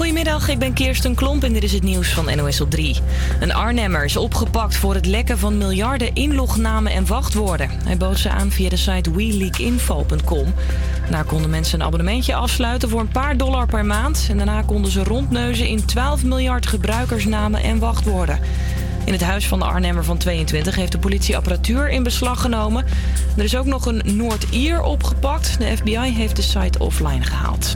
Goedemiddag, ik ben Kirsten Klomp en dit is het nieuws van NOS op 3. Een Arnhemmer is opgepakt voor het lekken van miljarden inlognamen en wachtwoorden. Hij bood ze aan via de site WeLeakInfo.com. Daar konden mensen een abonnementje afsluiten voor een paar dollar per maand. En daarna konden ze rondneuzen in 12 miljard gebruikersnamen en wachtwoorden. In het huis van de Arnhemmer van 22 heeft de politie apparatuur in beslag genomen. Er is ook nog een Noord-Ier opgepakt. De FBI heeft de site offline gehaald.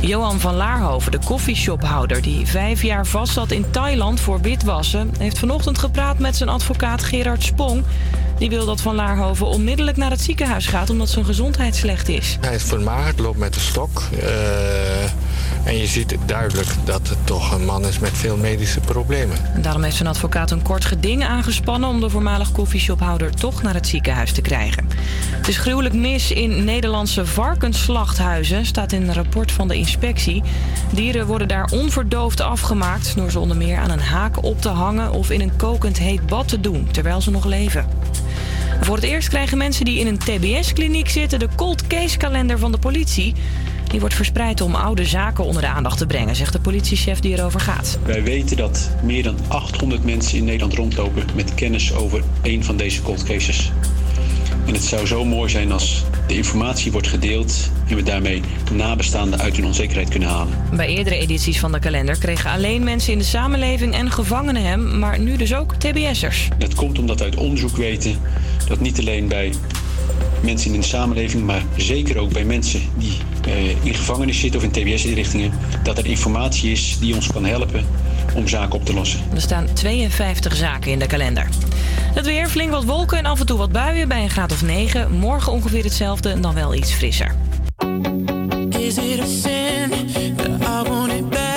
Johan van Laarhoven, de koffieshophouder die vijf jaar vast zat in Thailand voor witwassen, heeft vanochtend gepraat met zijn advocaat Gerard Spong. Die wil dat Van Laarhoven onmiddellijk naar het ziekenhuis gaat omdat zijn gezondheid slecht is. Hij is vermagerd, loopt met de stok. Uh, en je ziet duidelijk dat het toch een man is met veel medische problemen. En daarom heeft zijn advocaat een kort geding aangespannen om de voormalig koffieshophouder toch naar het ziekenhuis te krijgen. Het is gruwelijk mis in Nederlandse varkensslachthuizen, staat in een rapport van de inspectie. Dieren worden daar onverdoofd afgemaakt door ze onder meer aan een haak op te hangen of in een kokend heet bad te doen terwijl ze nog leven. Voor het eerst krijgen mensen die in een TBS-kliniek zitten de cold case kalender van de politie. Die wordt verspreid om oude zaken onder de aandacht te brengen, zegt de politiechef die erover gaat. Wij weten dat meer dan 800 mensen in Nederland rondlopen met kennis over een van deze cold cases. En het zou zo mooi zijn als de informatie wordt gedeeld en we daarmee nabestaanden uit hun onzekerheid kunnen halen. Bij eerdere edities van de kalender kregen alleen mensen in de samenleving en gevangenen hem, maar nu dus ook TBS'ers. Dat komt omdat we uit onderzoek weten dat niet alleen bij mensen in de samenleving, maar zeker ook bij mensen die uh, in gevangenis zitten of in TBS-inrichtingen, dat er informatie is die ons kan helpen om zaken op te lossen. Er staan 52 zaken in de kalender. Het weer, flink wat wolken en af en toe wat buien bij een graad of 9. Morgen ongeveer hetzelfde, dan wel iets frisser. Is it a sin that I want it bad?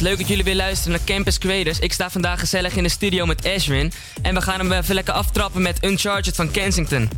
leuk dat jullie weer luisteren naar Campus Creators. Ik sta vandaag gezellig in de studio met Ashwin. En we gaan hem even lekker aftrappen met Uncharted van Kensington.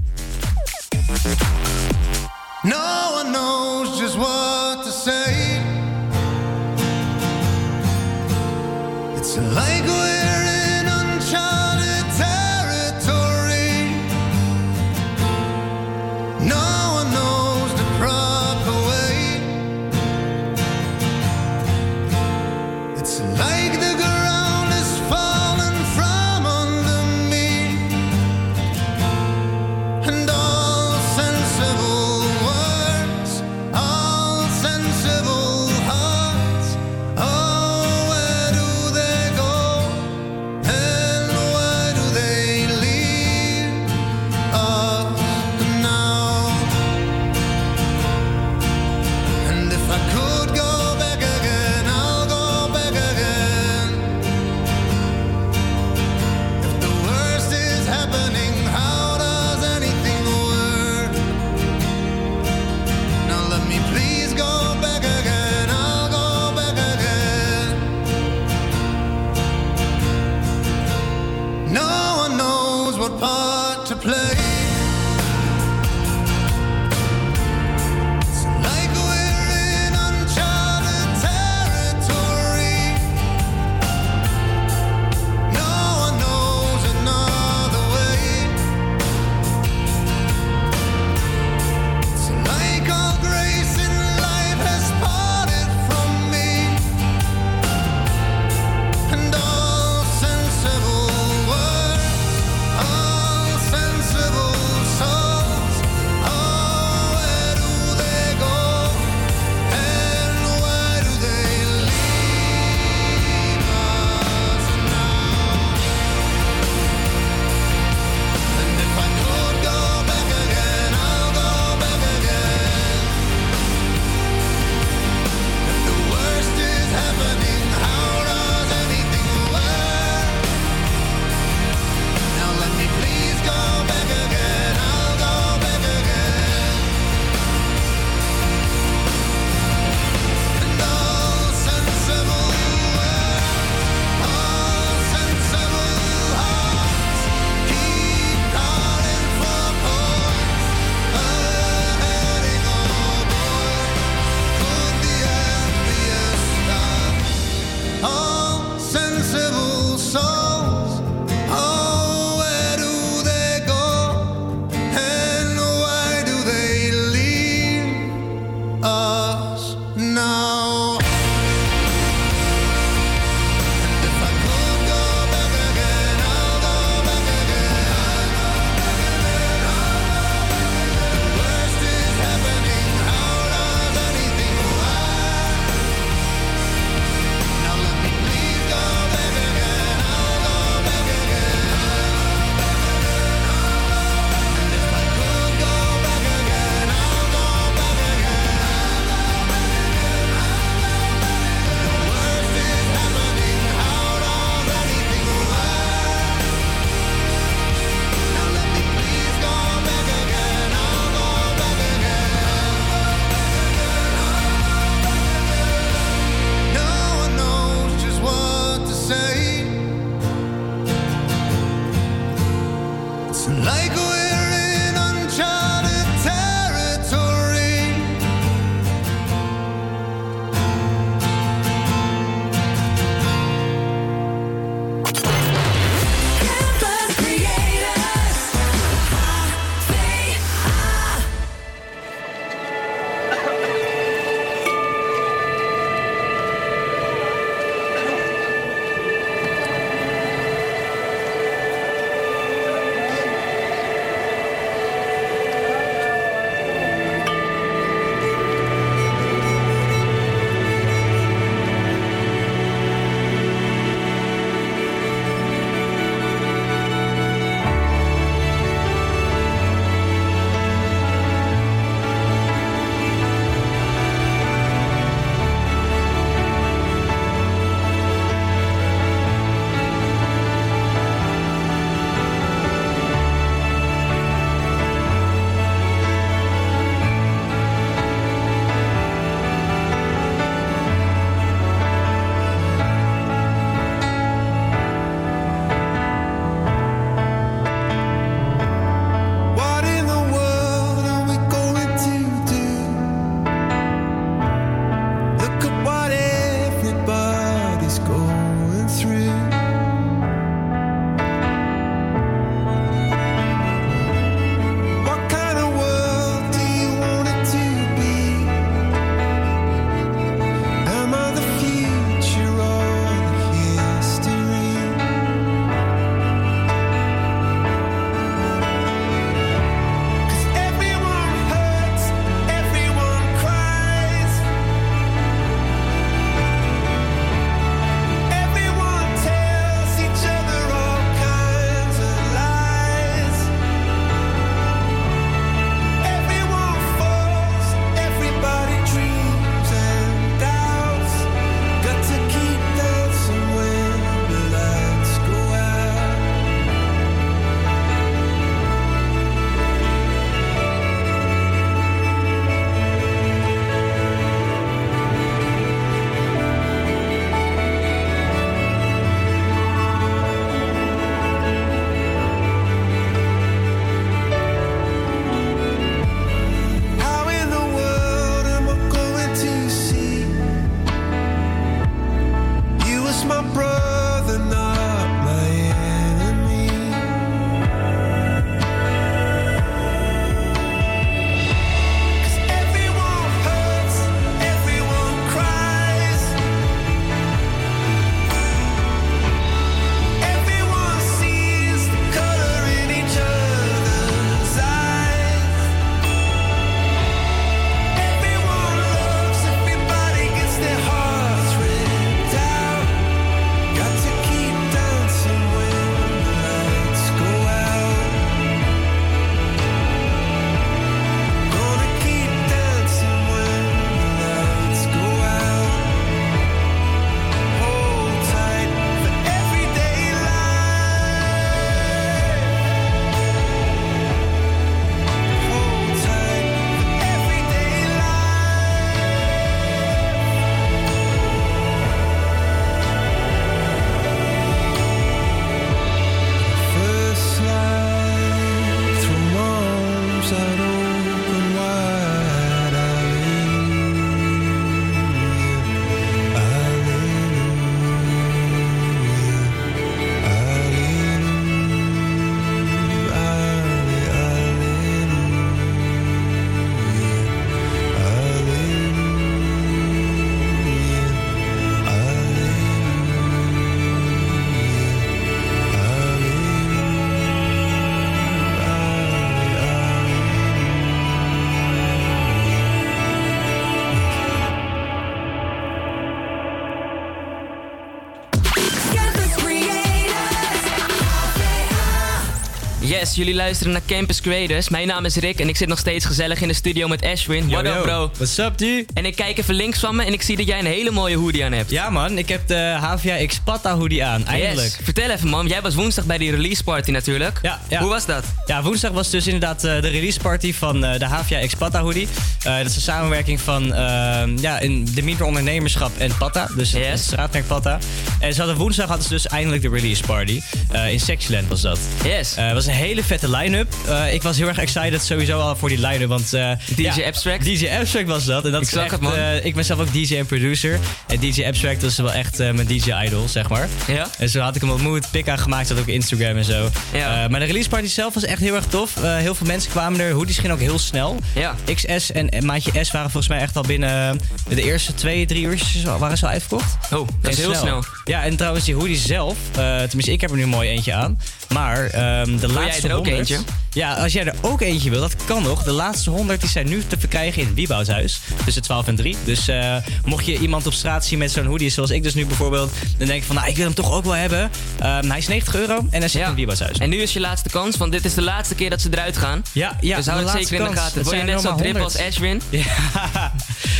Yes, jullie luisteren naar Campus Creators. Mijn naam is Rick en ik zit nog steeds gezellig in de studio met Ashwin. What up, bro? What's up, dude? En ik kijk even links van me en ik zie dat jij een hele mooie hoodie aan hebt. Ja, man. Ik heb de HVA X Pata hoodie aan. Eindelijk. Yes. Vertel even, man. Jij was woensdag bij die release party natuurlijk. Ja, ja. Hoe was dat? Ja, woensdag was dus inderdaad eh, de release party van eh, de HVA X Pata hoodie. Eh, dat is een samenwerking van ehm, ja, in de micro-ondernemerschap en Pata. Dus het Yes. straatmerk Pata. En ze hadden woensdag hadden ze dus eindelijk de release party. Eh, in Sexyland was dat. Yes. Eh, Het was een hele vette line-up. Ik was heel erg excited sowieso al voor die line-up. Want, DJ ja, Abstract? DJ Abstract was dat. En dat Ik zag het, man. ik ben zelf ook DJ en producer. En DJ Abstract is wel echt mijn DJ-idol, zeg maar. Ja? En zo had ik hem ontmoet, pik aangemaakt, dat ook op Instagram en zo. Ja. Maar de release party zelf was echt heel erg tof. Heel veel mensen kwamen er. Hoodies gingen ook heel snel. Ja. XS en, en maatje S waren volgens mij echt al binnen de eerste twee, drie uurtjes waren ze al uitverkocht. Oh, dat is heel snel. Ja, en trouwens die hoodies zelf, eh, tenminste ik heb er nu mooi eentje aan. Maar ehm, de jij laatste er ook 100 eentje? Ja, als jij er ook eentje wil, dat kan nog. De laatste 100 die zijn nu te verkrijgen in het Wieboudhuis. Tussen 12 en 3. Dus eh, mocht je iemand op straat zien met zo'n hoodie, zoals ik dus nu bijvoorbeeld, dan denk je van, nou, ik wil hem toch ook wel hebben. Ehm, hij is 90 euro en hij zit in het Wieboudhuis. En nu is je laatste kans, want dit is de laatste keer dat ze eruit gaan. Ja, ja, dus hou het zeker in de gaten. Wil je zijn net zo drip als 100. Ashwin? Ja.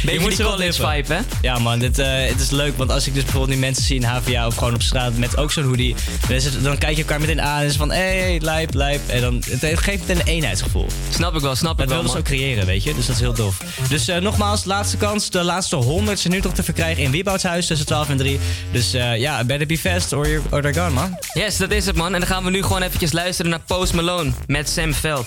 Beetje moet die wel college vibe, hè? Ja man, dit, eh, het is leuk, want als ik dus bijvoorbeeld nu mensen zie in HVA of gewoon op straat met ook zo'n hoodie, dan, is het, dan kijk je elkaar meteen aan en is van, hé, hey, lijp, lijp. En dan, het geeft meteen een eenheidsgevoel. Snap ik wel, snap ik Dat wel, wilden ze ook creëren, weet je. Dus dat is heel tof. Dus eh, nogmaals, laatste kans. De laatste 100 zijn nu toch te verkrijgen in Wieboudshuis tussen 12 en 3. Dus eh, ja, better be fast or you're, or they're gone, man. Yes, dat is het, man. En dan gaan we nu gewoon eventjes luisteren naar Post Malone met Sam Veld.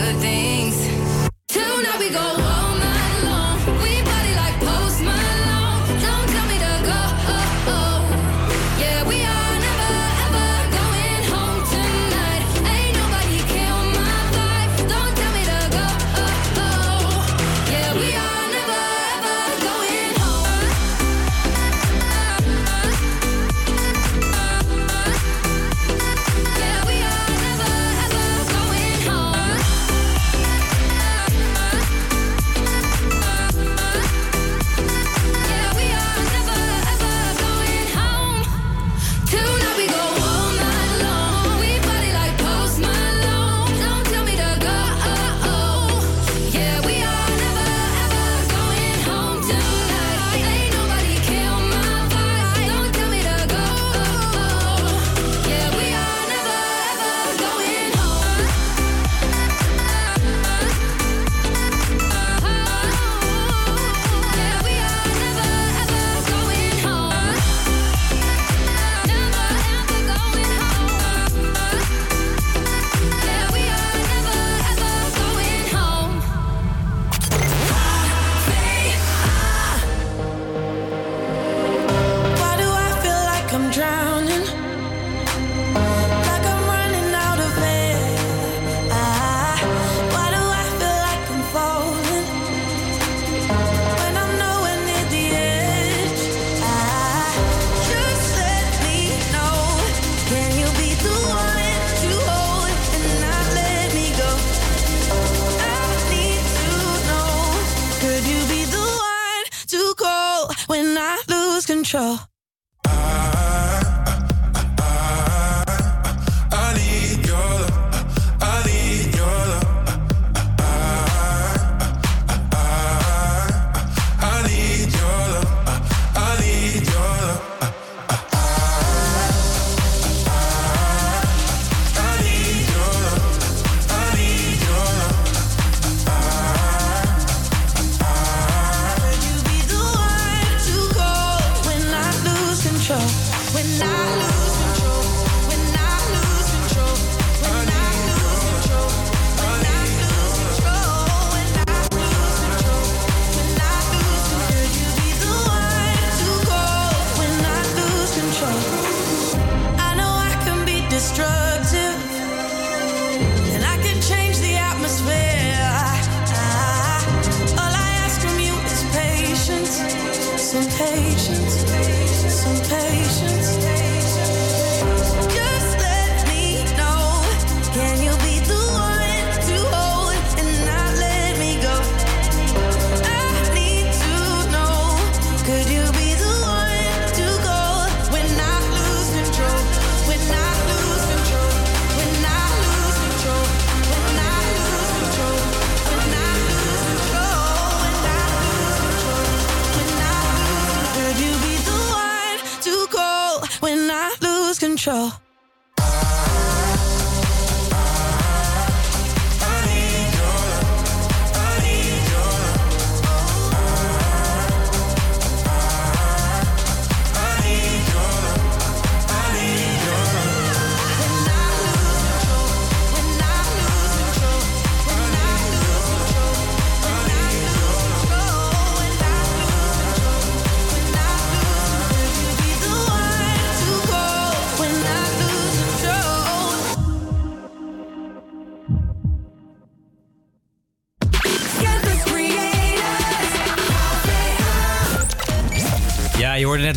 control.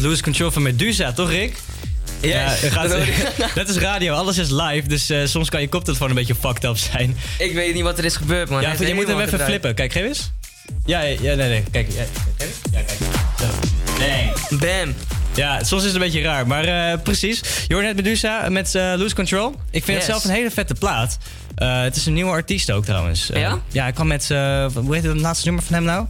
Lose Control van Medusa, toch Rick? Ja, Yes, gaat, dat is radio, alles is live, dus eh, soms kan je koptelefoon een beetje fucked up zijn. Ik weet niet wat er is gebeurd, man. ja, je moet hem even flippen. Kijk, geef eens. Ja, ja, nee, nee, kijk. Ja, eens. Ja, kijk. Zo. Nee. Bam. Ja, soms is het een beetje raar, maar eh, precies. Je hoorde net Medusa met eh Lose Control. Ik vind Yes. het zelf een hele vette plaat. Het is een nieuwe artiest ook trouwens. Ja? Ja, hij kwam met, hoe heet het laatste nummer van hem nou?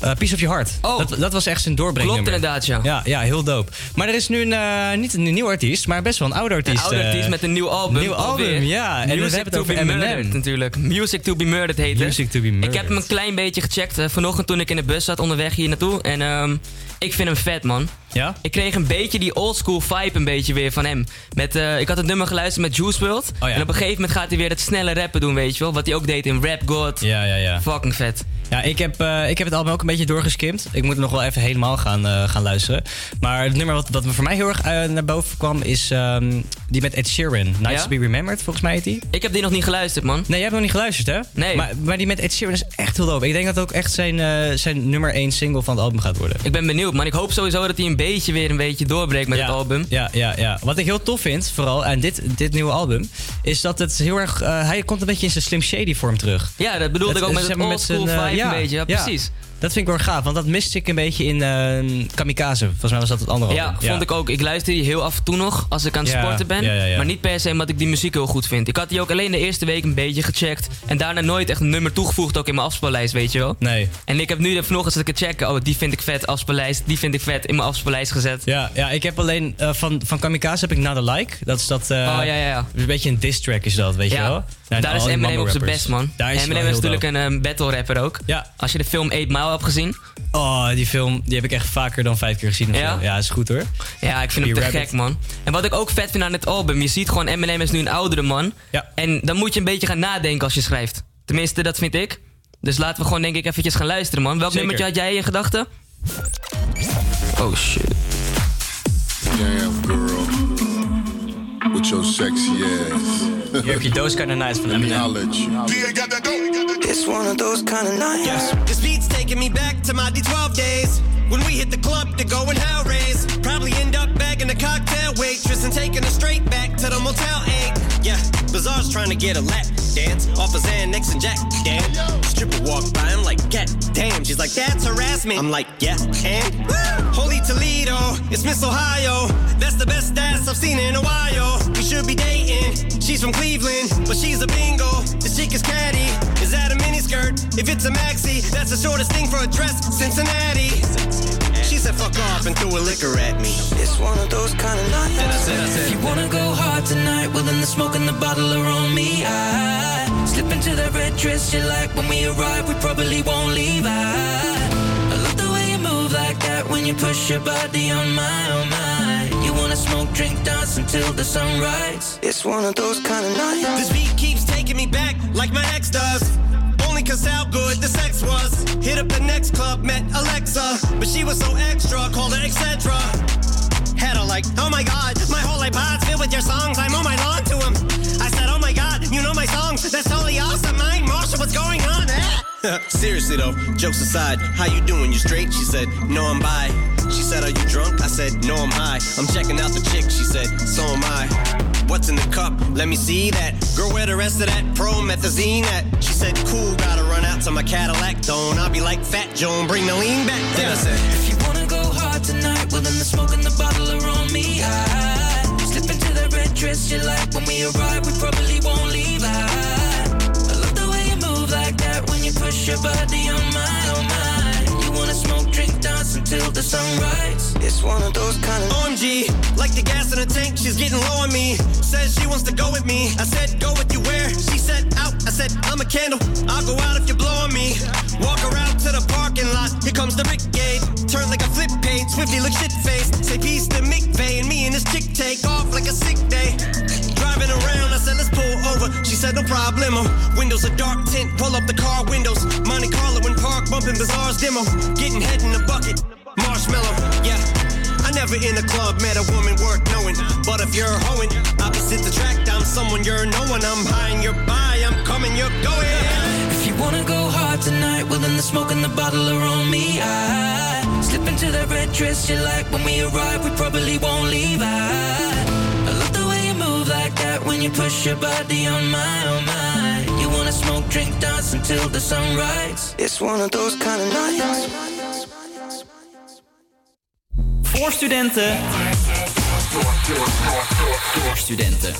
Eh Piece of Your Heart. Oh. Dat, dat was echt zijn Klopt doorbreeknummer. inderdaad, ja. Ja, ja, heel dope. Maar er is nu een, eh, niet een nieuw artiest, maar best wel een oude artiest. Een oude eh, artiest met een nieuw album. nieuw album, alweer. ja. En we Music hebben het to over be. Murdered natuurlijk. Music to be Murdered heet het. Music to be Murdered. Ik heb hem een klein beetje gecheckt eh, vanochtend toen ik in de bus zat onderweg hier naartoe. En ehm, ik vind hem vet, man. Ja? Ik kreeg een beetje die oldschool vibe een beetje weer van hem. Met, eh, ik had het nummer geluisterd met Juice WRLD. Oh ja. En op een gegeven moment gaat hij weer het snelle rappen doen, weet je wel. Wat hij ook deed in Rap God. Ja, ja, ja. Fucking vet. Ja, ik heb, eh, ik heb het album ook een beetje doorgeskimd. Ik moet nog wel even helemaal gaan, eh, gaan luisteren. Maar het nummer wat, wat voor mij heel erg eh, naar boven kwam is ehm, die met Ed Sheeran. Ja? to be Remembered, volgens mij heet die. Ik heb die nog niet geluisterd, man. Nee, jij hebt nog niet geluisterd, hè? Nee. Maar, maar die met Ed Sheeran is echt heel dope. Ik denk dat het ook echt zijn, eh, zijn nummer 1 single van het album gaat worden. Ik ben benieuwd, man. Ik hoop sowieso dat hij een beetje weer een beetje doorbreekt met ja, het album. Ja, ja, ja. Wat ik heel tof vind, vooral aan dit, dit nieuwe album, is dat het heel erg. eh, hij komt een beetje in zijn Slim Shady vorm terug. Ja, dat bedoelde ik ook met zeg het maar oldschool zijn, eh, vibe een beetje. Ja, precies. Dat vind ik wel gaaf, want dat miste ik een beetje in eh, Kamikaze. Volgens mij was dat het andere Ja, album. vond ik ook. Ik luister die heel af en toe nog als ik aan het Ja, sporten ben. ja. Maar niet per se omdat ik die muziek heel goed vind. Ik had die ook alleen de eerste week een beetje gecheckt. En daarna nooit echt een nummer toegevoegd ook in mijn afspeellijst, weet je wel. Nee. En ik heb nu vanochtend zat ik het checken. Oh, die vind ik vet, afspeellijst. Die vind ik vet, in mijn afspeellijst gezet. Ja, ja, ik heb alleen eh, van, van Kamikaze heb ik Not a Like. Dat is dat. eh, oh, ja, ja, ja. Een beetje een diss track is dat, weet je wel? Daar is Eminem op zijn best, man. Daar is Eminem is natuurlijk een eh, battle rapper ook. Ja. Als je de film 8 Mile hebt gezien. Oh, die film die heb ik echt vaker dan vijf keer gezien. Ja? ja, is goed hoor. Ja, ik vind hem te Rabbit. gek, man. En wat ik ook vet vind aan het album, je ziet gewoon Eminem is nu een oudere man. Ja. En dan moet je een beetje gaan nadenken als je schrijft. Tenminste, dat vind ik. Dus laten we gewoon denk ik eventjes gaan luisteren, man. Welk Zeker. nummertje had jij in gedachten? Oh shit. Damn girl, with your sexy ass. Je Those Kind of Nights van me Eminem. you. It's one of those kind of nights. This beat's taking me back to my D12 days. When we hit the club to go and hell raise, probably end up bagging a cocktail waitress and taking her straight back to the Motel 8. Yeah, Bazaar's trying to get a lap dance off of Xanax and Jack. Damn, stripper walk by, I'm like, God damn. She's like, that's harassment. I'm like, yeah, and Holy Toledo, it's Miss Ohio. That's the best ass I've seen in a while. We should be dating. She's from Cleveland, but she's a bingo. The chick is catty. Is that a miniskirt? If it's a maxi, that's the shortest thing for a dress. Cincinnati. She said, fuck off and threw a liquor at me. It's one of those kind of nights. Then I said, I said, If you wanna go hard tonight, well then the smoke and the bottle are on me. I slip into that red dress you like when we arrive. We probably won't leave. I, I love the way you move like that when you push your body on my, oh my. You wanna smoke, drink, dance until the sunrise. It's one of those kind of nights. This beat keeps taking me back like my ex does. Cause how good the sex was. Hit up the next club, met Alexa. But she was so extra, called her etc. Had her like, oh my god, my whole iPod's filled with your songs. I mow my lawn to them. I said, oh my god, you know my songs. That's totally awesome. Mine, Marsha, what's going on? Seriously though, jokes aside, how you doing? You straight? She said, no, I'm bi. She said, are you drunk? I said, no, I'm high. I'm checking out the chick. She said, so am I. What's in the cup? Let me see that. Girl, where the rest of that promethazine at? She said, cool, gotta run out to my Cadillac. Don't I'll be like Fat Joan, bring the lean back. Then I said, If you wanna go hard tonight, well then the smoke and the bottle are on me. I slip into that red dress you like when we arrive. We probably won't leave. I, I love the way you move like that when you push your body on until the sunrise. It's one of those kind of OMG, like the gas in the tank, she's getting low on me. Says she wants to go with me. I said, go with you where? She said, out. I said, I'm a candle. I'll go out if you blow on me. Walk around to the parking lot. Here comes the brigade. Turn like a flip page. Swiftly look shit faced. Say peace to McVeigh and me and this chick take off like a sick day. Driving around, I said, let's pull over. She said, no problemo. Windows are dark tint. Pull up the car windows. Monte Carlo in park, bumping Bazaar's demo. Getting head in the bucket. Marshmallow, yeah. I never in a club met a woman worth knowing. But if you're hoeing, opposite the track, I'm someone you're knowing. I'm high and you're by, I'm coming, you're going. If you wanna go hard tonight, well then the smoke and the bottle are on me. I slip into that red dress you like when we arrive. We probably won't leave. I, I love the way you move like that when you push your body on my, oh my. You wanna smoke, drink, dance until the sunrise. It's one of those kind of nights. Voor studenten. Door studenten.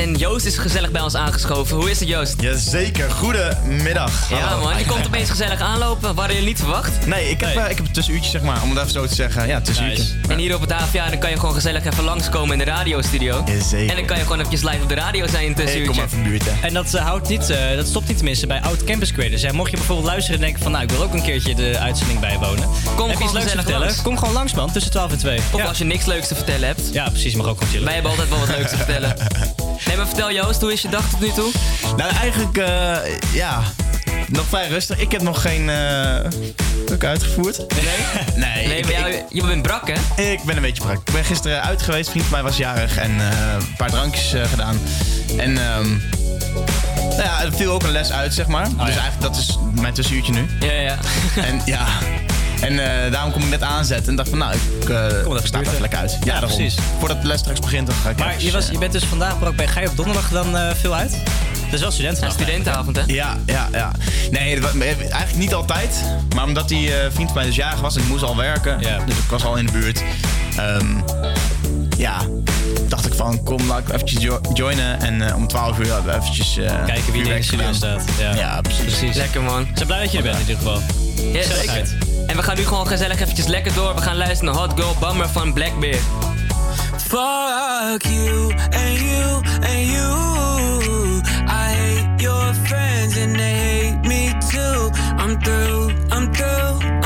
En Joost is gezellig bij ons aangeschoven. Hoe is het, Joost? Jazeker, goedemiddag. Ja, man. Je komt opeens gezellig aanlopen. Waren jullie niet verwacht? Nee, ik heb, eh, ik heb een tussenuurtje, zeg maar, om het even zo te zeggen. Ja, tussenuurtje. En hier op het HVA, dan kan je gewoon gezellig even langskomen in de radiostudio. Jazeker. En dan kan je gewoon eventjes live op de radio zijn in tussen Ik kom even buurten. En dat, eh, houdt niet, eh, dat stopt niet tenminste bij oud campus creators. hè. mocht je bijvoorbeeld luisteren en denken van nou ik wil ook een keertje de uitzending bijwonen. Heb je gewoon gezellig vertellen? langs. Kom gewoon langs man, tussen 12 en 2. Of als je niks leuks te vertellen hebt. Ja, precies, mag ook gewoon chillen. Wij hebben altijd wel wat leuks te vertellen. Nee, maar vertel Joost, hoe is je dag tot nu toe? Nou, eigenlijk, eh, ja, nog vrij rustig. Ik heb nog geen druk uitgevoerd. Nee? Nee, Nee, ik- maar jou, je bent brak, hè? Ik ben een beetje brak. Ik ben gisteren uit geweest, een vriend van mij was jarig en eh, een paar drankjes gedaan. En ehm nou ja, er viel ook een les uit, zeg maar. dus eigenlijk dat is mijn tussenuurtje nu. Ja, ja. En ja, en eh, daarom kom ik net aanzetten en dacht van nou, ik eh sta er lekker uit. Ja, precies. Voordat de les straks begint, dan ga ik Maar even, je, was, eh, je bent dus vandaag maar ook bij. Ga je op donderdag dan eh, veel uit? Dat is wel studentenavond. studentenavond, hè? Ja, ja, ja. Nee, eigenlijk niet altijd. Maar omdat die eh, vriend van mij dus jarig was en ik moest al werken. Dus ik was al in de buurt. Ehm, ja, dacht ik van kom, laat ik eventjes jo- joinen. En om 12 uur hebben we eventjes... eh, Kijken wie er in de studio staat. Ja, precies. Lekker, man. Ik ben blij dat je er bent in ieder geval. Yes. Gezelligheid. En we gaan nu gewoon gezellig eventjes lekker door. We gaan luisteren naar Hot Girl Bummer van Blackbeard. Fuck you and you and you. I hate your friends and they hate me too. I'm through, I'm through,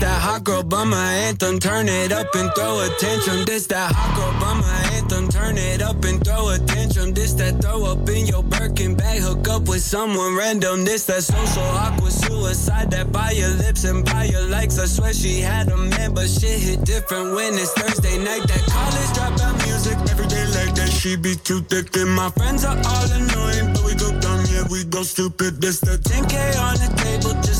that hot girl bummer anthem. Turn it up and throw a tantrum. This that hot girl bummer anthem. Turn it up and throw a tantrum. This that throw up in your Birkin bag. Hook up with someone random. This that social awkward suicide. That by your lips and by your likes. I swear she had a man, but shit hit different when it's Thursday night. That college dropout music every day like that. She be too thick and my friends are all annoying, but we go dumb, yeah we go stupid. This the 10k on the table just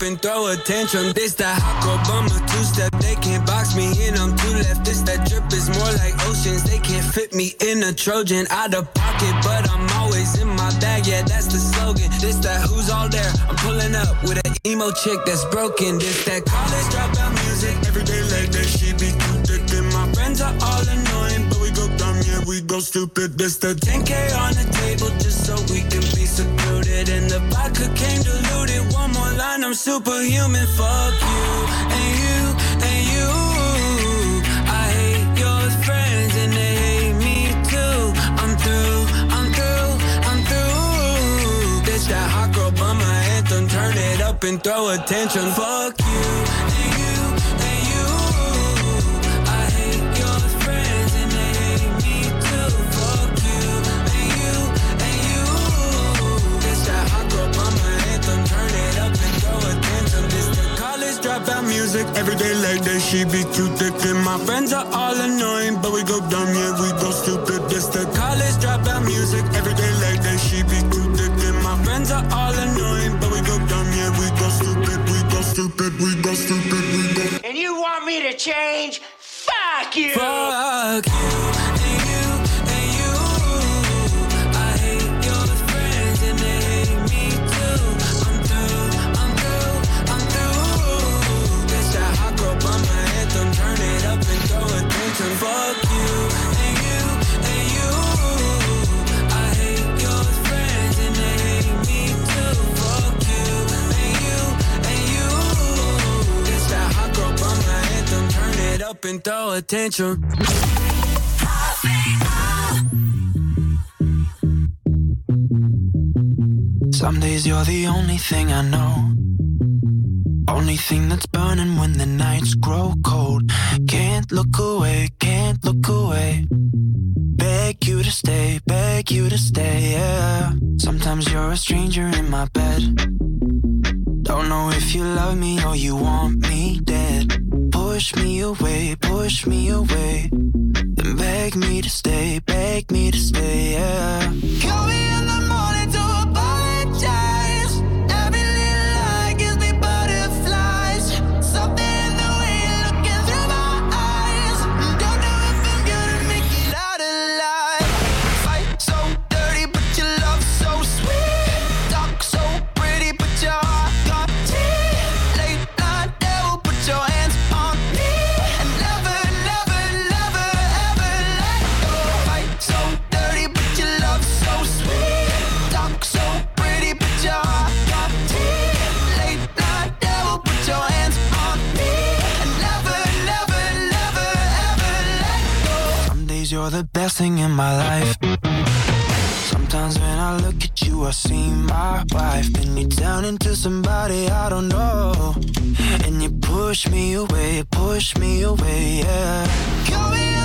up and throw a tantrum. This that hot bummer two step. They can't box me in. I'm too left. This that drip is more like oceans. They can't fit me in a Trojan out of pocket, but I'm always in my bag. Yeah, that's the slogan. This that who's all there. I'm pulling up with an emo chick that's broken. This that college dropout music. Every day like that, she be too thick. And my friends are all annoying, but we go dumb, yeah, we go stupid. This the 10K on the table just so we can be secluded. And the vodka came diluted. I'm superhuman. Fuck you and you and you. I hate your friends and they hate me too. I'm through, I'm through, I'm through. This that hot girl bummer anthem. Turn it up and throw a tantrum. Fuck you music. Every day like that, she be too thick. And my friends are all annoying, but we go dumb, yeah, we go stupid. This the college dropout music. Every day like that, she be too thick. And my friends are all annoying, but we go dumb, yeah, we go stupid, we go stupid, we go stupid, we go. And you want me to change? Fuck you! Fuck you up and throw a tantrum. Some days you're the only thing I know. Only thing that's burning when the nights grow cold. Can't look away, can't look away. Beg you to stay, beg you to stay, yeah. Sometimes you're a stranger in my bed. Don't know if you love me or you want me dead. Push me away, push me away. Then beg me to stay, beg me to stay, yeah. Call me in the morning to apologize. You're the best thing in my life. Sometimes when I look at you, I see my wife. Then you turn into somebody I don't know. And you push me away, push me away, yeah.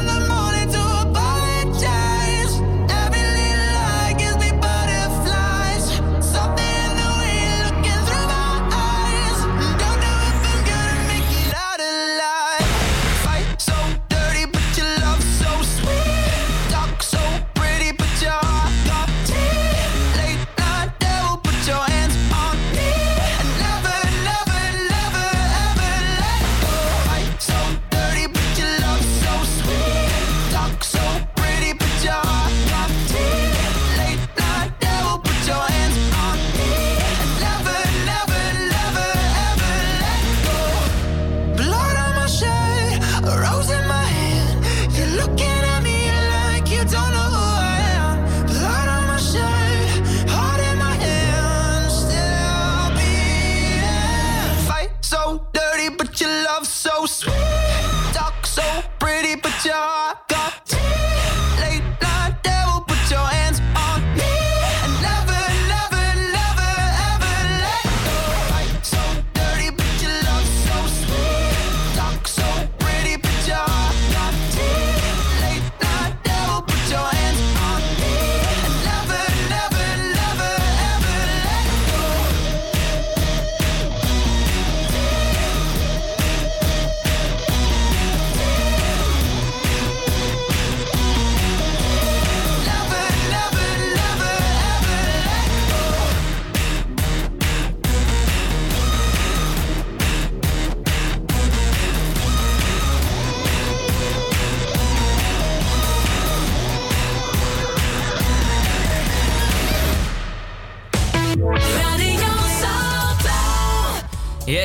sure.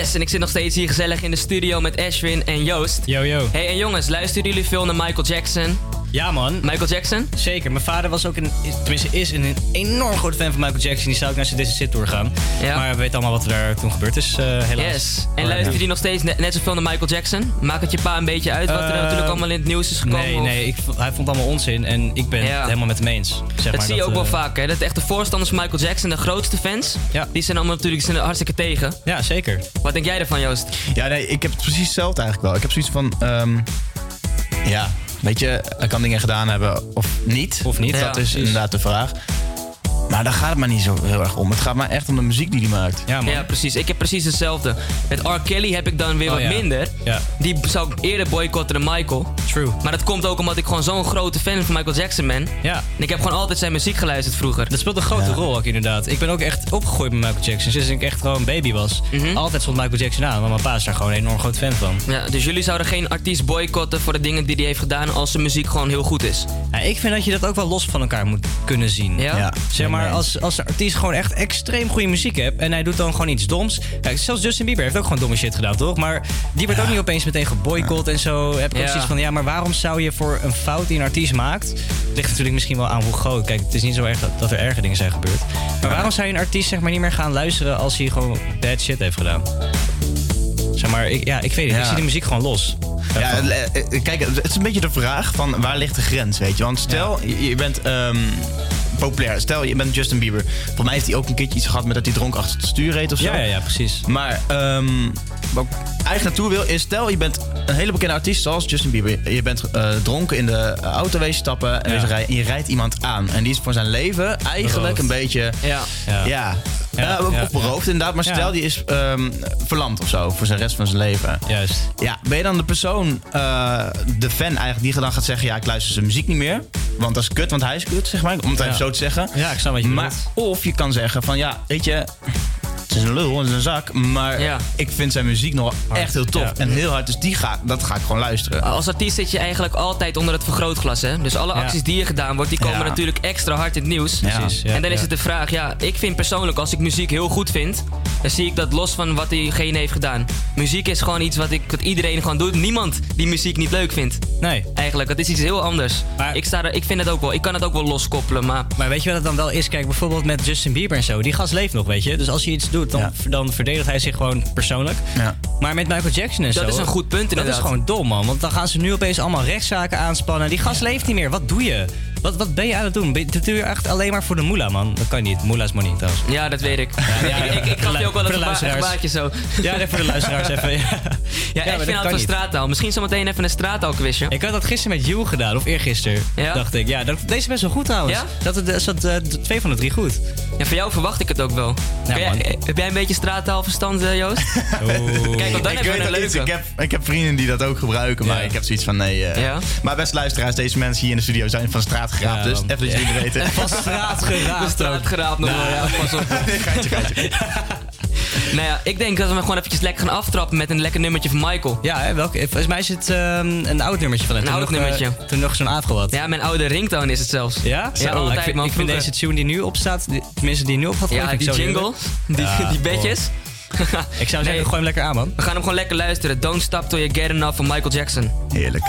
Yes, en ik zit nog steeds hier gezellig in de studio met Ashwin en Joost. Yo, yo. Hey, en jongens, luisteren jullie veel naar Michael Jackson? Ja, man. Michael Jackson? Zeker. Mijn vader was ook een, tenminste is een enorm groot fan van Michael Jackson. Die zou ook naar zijn This Is It Tour gaan. Ja. Maar we weten allemaal wat er daar toen gebeurd is, eh, helaas. Yes. En luisteren jullie nog steeds net, net zoveel naar Michael Jackson? Maakt het je pa een beetje uit wat er Eh, natuurlijk allemaal in het nieuws is gekomen? Nee, of- nee. Ik, hij vond allemaal onzin en ik ben Ja. het helemaal met hem eens. Zeg dat maar, zie je ook wel eh, vaak, hè? Dat de echte voorstanders van Michael Jackson, de grootste fans, die zijn allemaal natuurlijk zijn er hartstikke tegen. Ja, zeker. Wat denk jij ervan, Joost? Ja, nee, ik heb het precies hetzelfde eigenlijk wel. Ik heb zoiets van, ehm, ja, weet je, hij kan dingen gedaan hebben of niet. Of niet. Dat Ja, is precies. inderdaad de vraag. Maar daar gaat het maar niet zo heel erg om. Het gaat maar echt om de muziek die hij maakt. Ja, precies. Ik heb precies hetzelfde. Met R. Kelly heb ik dan weer Oh, wat ja. minder. Ja. Die zou ik eerder boycotten dan Michael. True. Maar dat komt ook omdat ik gewoon zo'n grote fan van Michael Jackson ben. Ja. En ik heb gewoon altijd zijn muziek geluisterd vroeger. Dat speelt een grote rol ook inderdaad. Ik ben ook echt opgegroeid met Michael Jackson. Sinds ik echt gewoon een baby was. Mhm. Altijd stond Michael Jackson aan. Want mijn pa is daar gewoon een enorm groot fan van. Ja, dus jullie zouden geen artiest boycotten voor de dingen die hij heeft gedaan als zijn muziek gewoon heel goed is. Ja, ik vind dat je dat ook wel los van elkaar moet kunnen zien. Ja? Ja. Zeg maar, Nee. als, als een artiest gewoon echt extreem goede muziek hebt en hij doet dan gewoon iets doms. Kijk, zelfs Justin Bieber heeft ook gewoon domme shit gedaan, toch? Maar die werd ook niet opeens meteen geboycott en zo. Heb ik ook zoiets van, ja, maar waarom zou je voor een fout die een artiest maakt... Het ligt natuurlijk misschien wel aan hoe groot. Kijk, het is niet zo erg dat, dat er erge dingen zijn gebeurd. Maar waarom zou je een artiest zeg maar niet meer gaan luisteren als hij gewoon bad shit heeft gedaan? Zeg maar, ik, ja, ik weet het. Ik Ja. zie de muziek gewoon los. Ja, eh, eh, kijk, het is een beetje de vraag van waar ligt de grens, weet je? Want stel, je, je bent ehm, populair. Stel, je bent Justin Bieber. Volgens mij heeft hij ook een keertje iets gehad met dat hij dronk achter het stuur reed of zo. Ja, ja, ja, precies. Maar ehm, wat ik eigenlijk naartoe wil is, stel je bent een hele bekende artiest zoals Justin Bieber. Je bent eh, dronken in de auto wezen stappen en, Ja. wezen rijden, en je rijdt iemand aan. En die is voor zijn leven eigenlijk een beetje... Ja. Ja. Ja, Eh, of ja, of beroofd inderdaad. Maar stel, die is ehm, verlamd of zo voor zijn rest van zijn leven. Juist. Ja, ben je dan de persoon, eh, de fan eigenlijk, die dan gaat zeggen... ja, ik luister zijn muziek niet meer. Want dat is kut, want hij is kut, zeg maar. Om het even zo te zeggen. Ja, ik snap wat je Maar of je kan zeggen van, ja, weet je... Het is een lul, het is een zak. Maar ik vind zijn muziek nog echt heel tof. Ja. En heel hard, dus die ga, dat ga ik gewoon luisteren. Als artiest zit je eigenlijk altijd onder het vergrootglas. Hè? Dus alle acties die er gedaan wordt, die komen natuurlijk extra hard in het nieuws. Precies, en dan is het de vraag, ja, ik vind persoonlijk, als ik muziek heel goed vind, dan zie ik dat los van wat diegene heeft gedaan. Muziek is gewoon iets wat, ik, wat iedereen gewoon doet. Niemand die muziek niet leuk vindt. Nee. Eigenlijk, het is iets heel anders. ik, sta er, ik vind het ook wel, ik kan het ook wel loskoppelen, maar... Maar weet je wat het dan wel is? Kijk, bijvoorbeeld met Justin Bieber en zo. Die gast leeft nog, weet je. Dus als hij iets doet, dan, dan verdedigt hij zich gewoon persoonlijk. Ja. Maar met Michael Jackson en Dat zo... is een goed punt, Dat is gewoon dom, man. Want dan gaan ze nu opeens allemaal rechtszaken aanspannen. Die gast leeft niet meer. Wat doe je? Wat, wat ben je aan het doen? Ben- Dat doe je echt alleen maar voor de moela, man. Dat kan niet. Moela is money, trouwens. Ja, dat weet ik. ja, ik, ik, ik gaf je ook wel voor een de geba- een luisteraars. gebaartje zo. Ja, nee, voor de luisteraars even. Ja, Ja, maar echt vind kan van niet. straattaal. Misschien zometeen even een straattaalquizje. Ik had dat gisteren met You gedaan, of eergisteren. Ja? Dacht ik. Ja, dat, deze is best wel goed trouwens. Ja? Dat het, zat eh, twee van de drie goed. Ja, voor jou verwacht ik het ook wel. Ja, jij- heb jij een beetje straattaalverstand, eh, Joost? Kijk, want dan ik weet een iets. leuke. Ik heb, ik heb vrienden die dat ook gebruiken, maar Ja. ik heb zoiets van nee. eh. Ja? Maar best luisteraars, deze mensen hier in de studio zijn van straat Ja, dus even dat jullie het weten. Van straat geraapt De nog Nou, wel, ja. Pas op. geitje. Nou ja, ik denk dat we gewoon eventjes lekker gaan aftrappen met een lekker nummertje van Michael. Ja, hè, welk, volgens mij is het ehm, een oud nummertje van hem. Een Toen oud nog, eh, nummertje. toen nog zo'n had. Ja, mijn oude ringtone is het zelfs. Ja? Ja, Zo, altijd, ik vind, man, ik vind deze tune die nu op staat, die- tenminste die nu op gaat Ja, die jingle, die, die bedjes. Ik zou zeggen, Nee. gooi hem lekker aan, man. We gaan hem gewoon lekker luisteren. Don't Stop Till You Get Enough van Michael Jackson. Heerlijk.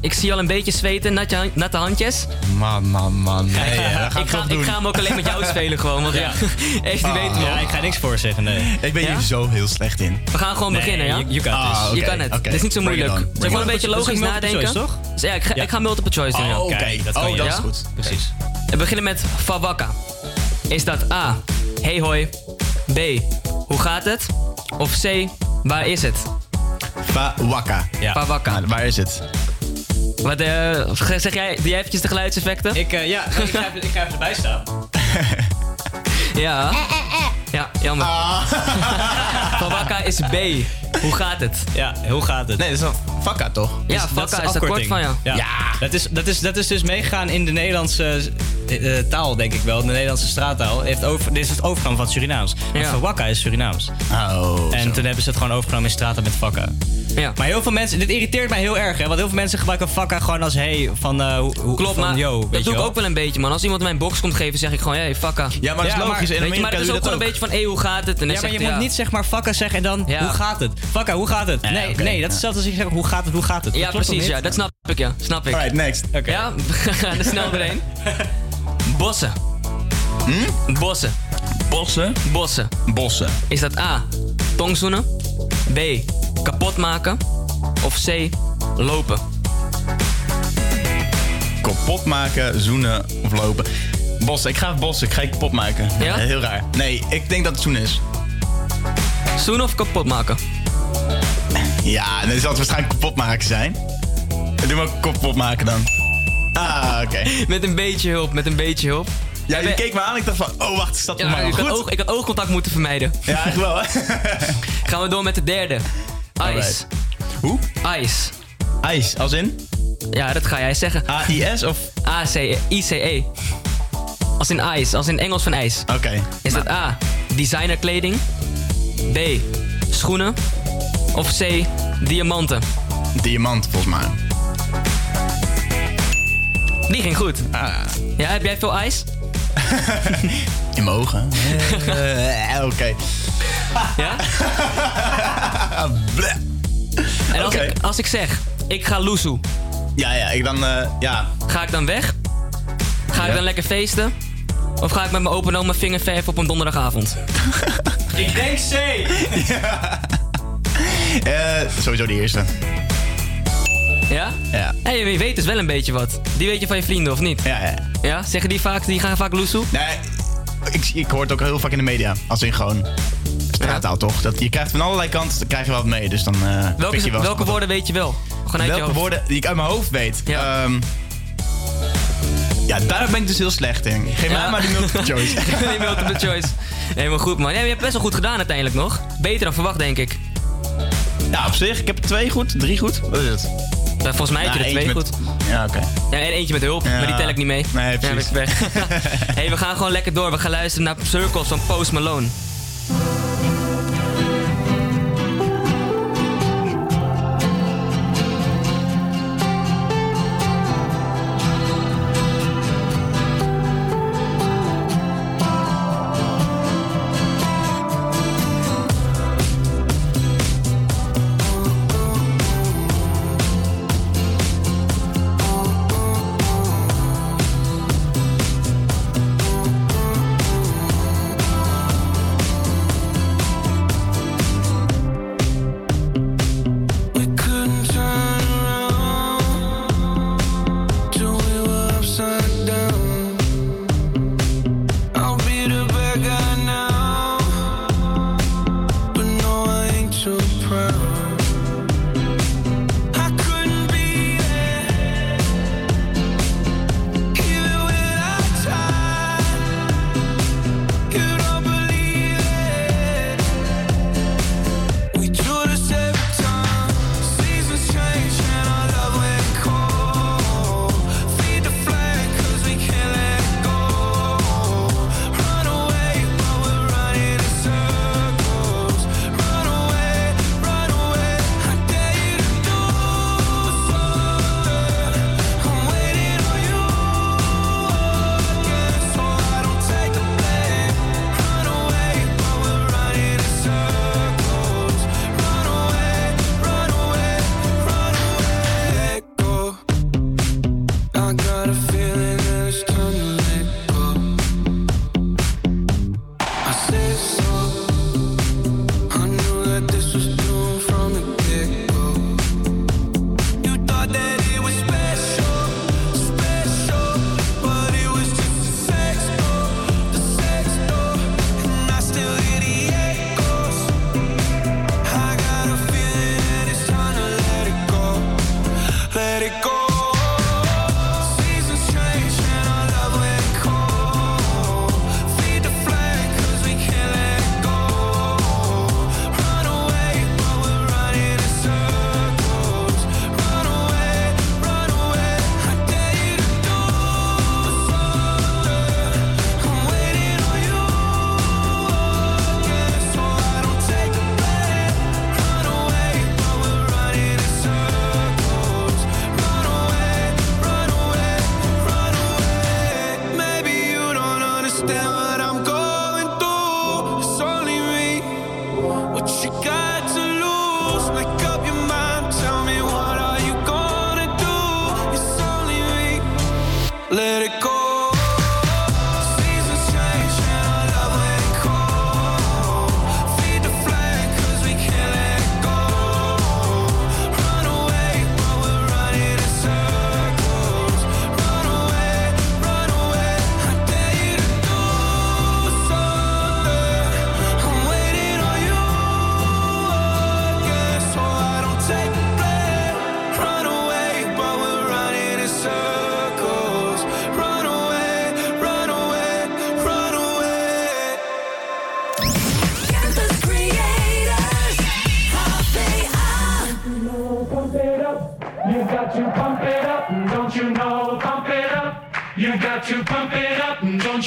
Ik zie je al een beetje zweten, natte, natte handjes. Man, man, man. Nee, ja, ik, ga, ik ga hem ook alleen met jou spelen gewoon, want ja, echt die weten we Ja, ik ga niks voor zeggen, nee. Ik ben Ja? hier zo heel slecht in. We gaan gewoon Nee, beginnen, ja? je- je kan het. Ah, Je kan het. Het is niet zo moeilijk. on. Zeg gewoon een beetje logisch nadenken. choice, toch? Dus ja, ik ga, Ja. ik ga multiple choice doen, ja. Oh, oké. Kijk, dat oh, kan je. dat Ja? is goed. Precies. We beginnen met Fawakka. Is dat A, hey hoi, B, hoe gaat het? Of C, waar is het? Fawakka. Ja. Fawakka. Waar is het? Wat, eh, zeg jij, doe jij eventjes de geluidseffecten? Ik, eh, ja, ik, ga even, ik ga even erbij staan. Ja. Ja, jammer. Fawakka is B. Hoe gaat het? Ja, hoe gaat het? Nee, dat is wel Fakka toch? Ja, de is daar kort van, ja. Ja. Dat, is, dat, is, dat is dus meegegaan in de Nederlandse eh, eh, taal, denk ik wel. De Nederlandse straattaal. Heeft over, dit is het overgang van het Surinaams. Maar Ja. Fawakka is Surinaams. Oh, En zo. toen hebben ze het gewoon overgenomen in straattaal met Fakka. Ja. Maar heel veel mensen, dit irriteert mij heel erg, hè? Want heel veel mensen gebruiken Fakka gewoon als hey, van eh, hoe, Klopt, van, maar yo, dat doe ik wel. ook wel een beetje, man. Als iemand mijn box komt geven, zeg ik gewoon, hey, fakka. Ja, maar dat is Ja, logisch. maar- in Weet je, maar dat is ook gewoon een beetje van, hey, hoe gaat het? En dan Ja, maar zegt je moet niet zeg maar Fakka zeggen en dan Ja. hoe gaat het? Fakka, hoe gaat het? Nee, nee, dat is hetzelfde als ik zeg hoe gaat het, hoe gaat het? Dat Ja, precies, ja. Dat snap ik, ja. Snap ik. Alright, next. Oké. Ja, we gaan er snel doorheen. Bossen. Hm? Bossen. Bossen. Bossen. Bossen. Is dat A, tongzoenen? B, kapot maken? Of C, lopen? Kapot maken, zoenen of lopen. Bossen. Ik ga bossen. Ik ga je kapot maken. Ja? Heel raar. Nee, ik denk dat het zoen is. Zoenen of kapot maken? Ja, dan zal het waarschijnlijk kapot maken zijn. Doe maar kapot maken dan. Ah, oké. Met een beetje hulp, met een beetje hulp. Ja, Jij je keek me aan. Ik dacht van, oh wacht, is dat Ja, mij ik, had oog, ik had oogcontact moeten vermijden. Ja, eigenlijk wel, hè? Gaan we door met de derde. Ice. Alright. Hoe? Ice. IJs, als in? Ja, dat ga jij zeggen. A-I-S of? A-C-I-C-E. Als in ice, als in Engels van ijs. Oké. Is dat A, designerkleding? B. Schoenen? Of C. Diamanten? Diamant, volgens mij. Die ging goed. Ja, heb jij veel ijs? In mijn ogen. Eh, Oké. Ja? En als, ik, als ik zeg, ik ga loesoe. Ja, ja, ik dan, eh, ja. Ga ik dan weg? Ga ik Ja. dan lekker feesten? Of ga ik met mijn open oma vinger verven op een donderdagavond? Ik denk C. Eh, sowieso de eerste. Ja? Ja. Hé, je weet dus wel een beetje wat. Die weet je van je vrienden, of niet? Ja, ja. Ja? Zeggen die vaak, die gaan vaak loesoe? Nee, ik, ik hoor het ook heel vaak in de media. Als in gewoon straattaal, toch? Dat, je krijgt van allerlei kanten dan krijg je wat mee. Dus dan eh, pik Welke, je wel welke op. woorden weet je wel? Gewoon uit je Welke hoofd. woorden die ik uit mijn hoofd weet? Ja, ja daar ben ik dus heel slecht in. Geef mij maar die multiple choice. die multiple choice. Helemaal goed, man. Ja, je hebt best wel goed gedaan uiteindelijk nog. Beter dan verwacht, denk ik. Ja, op zich. Ik heb er twee goed, drie goed. Wat is het? Ja, volgens mij heb je Ja, er twee eentje goed. Ja, oké. Ja, en eentje met hulp, Ja. maar die tel ik niet mee. Nee, Ja, precies. ik weg. hey, we gaan gewoon lekker door. We gaan luisteren naar Circles van Post Malone.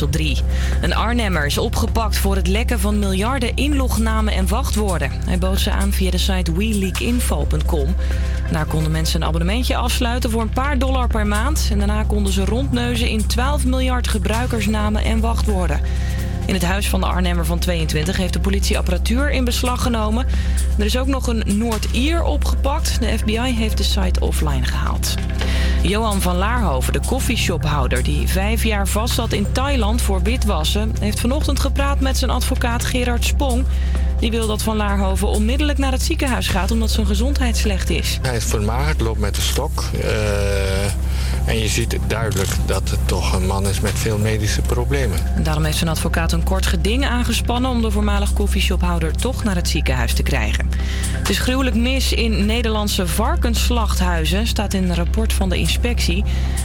van NOS op 3. Een Arnhemmer is opgepakt voor het lekken van miljarden inlognamen en wachtwoorden. Hij bood ze aan via de site WeLeakInfo.com. Daar konden mensen een abonnementje afsluiten voor een paar dollar per maand. En daarna konden ze rondneuzen in 12 miljard gebruikersnamen en wachtwoorden. In het huis van de Arnhemmer van 22 heeft de politie apparatuur in beslag genomen. Er is ook nog een Noord-Ier opgepakt. De FBI heeft de site offline gehaald. Johan van Laarhoven, de koffieshophouder die vijf jaar vast zat in Thailand voor witwassen, heeft vanochtend gepraat met zijn advocaat Gerard Spong. Die wil dat Van Laarhoven onmiddellijk naar het ziekenhuis gaat omdat zijn gezondheid slecht is. Hij is vermagerd, loopt met de stok. eh, en je ziet duidelijk dat het toch een man is met veel medische problemen. En daarom heeft zijn advocaat een kort geding aangespannen om de voormalig koffieshophouder toch naar het ziekenhuis te krijgen. Is gruwelijk mis in Nederlandse varkensslachthuizen, staat in een rapport van de inspectie.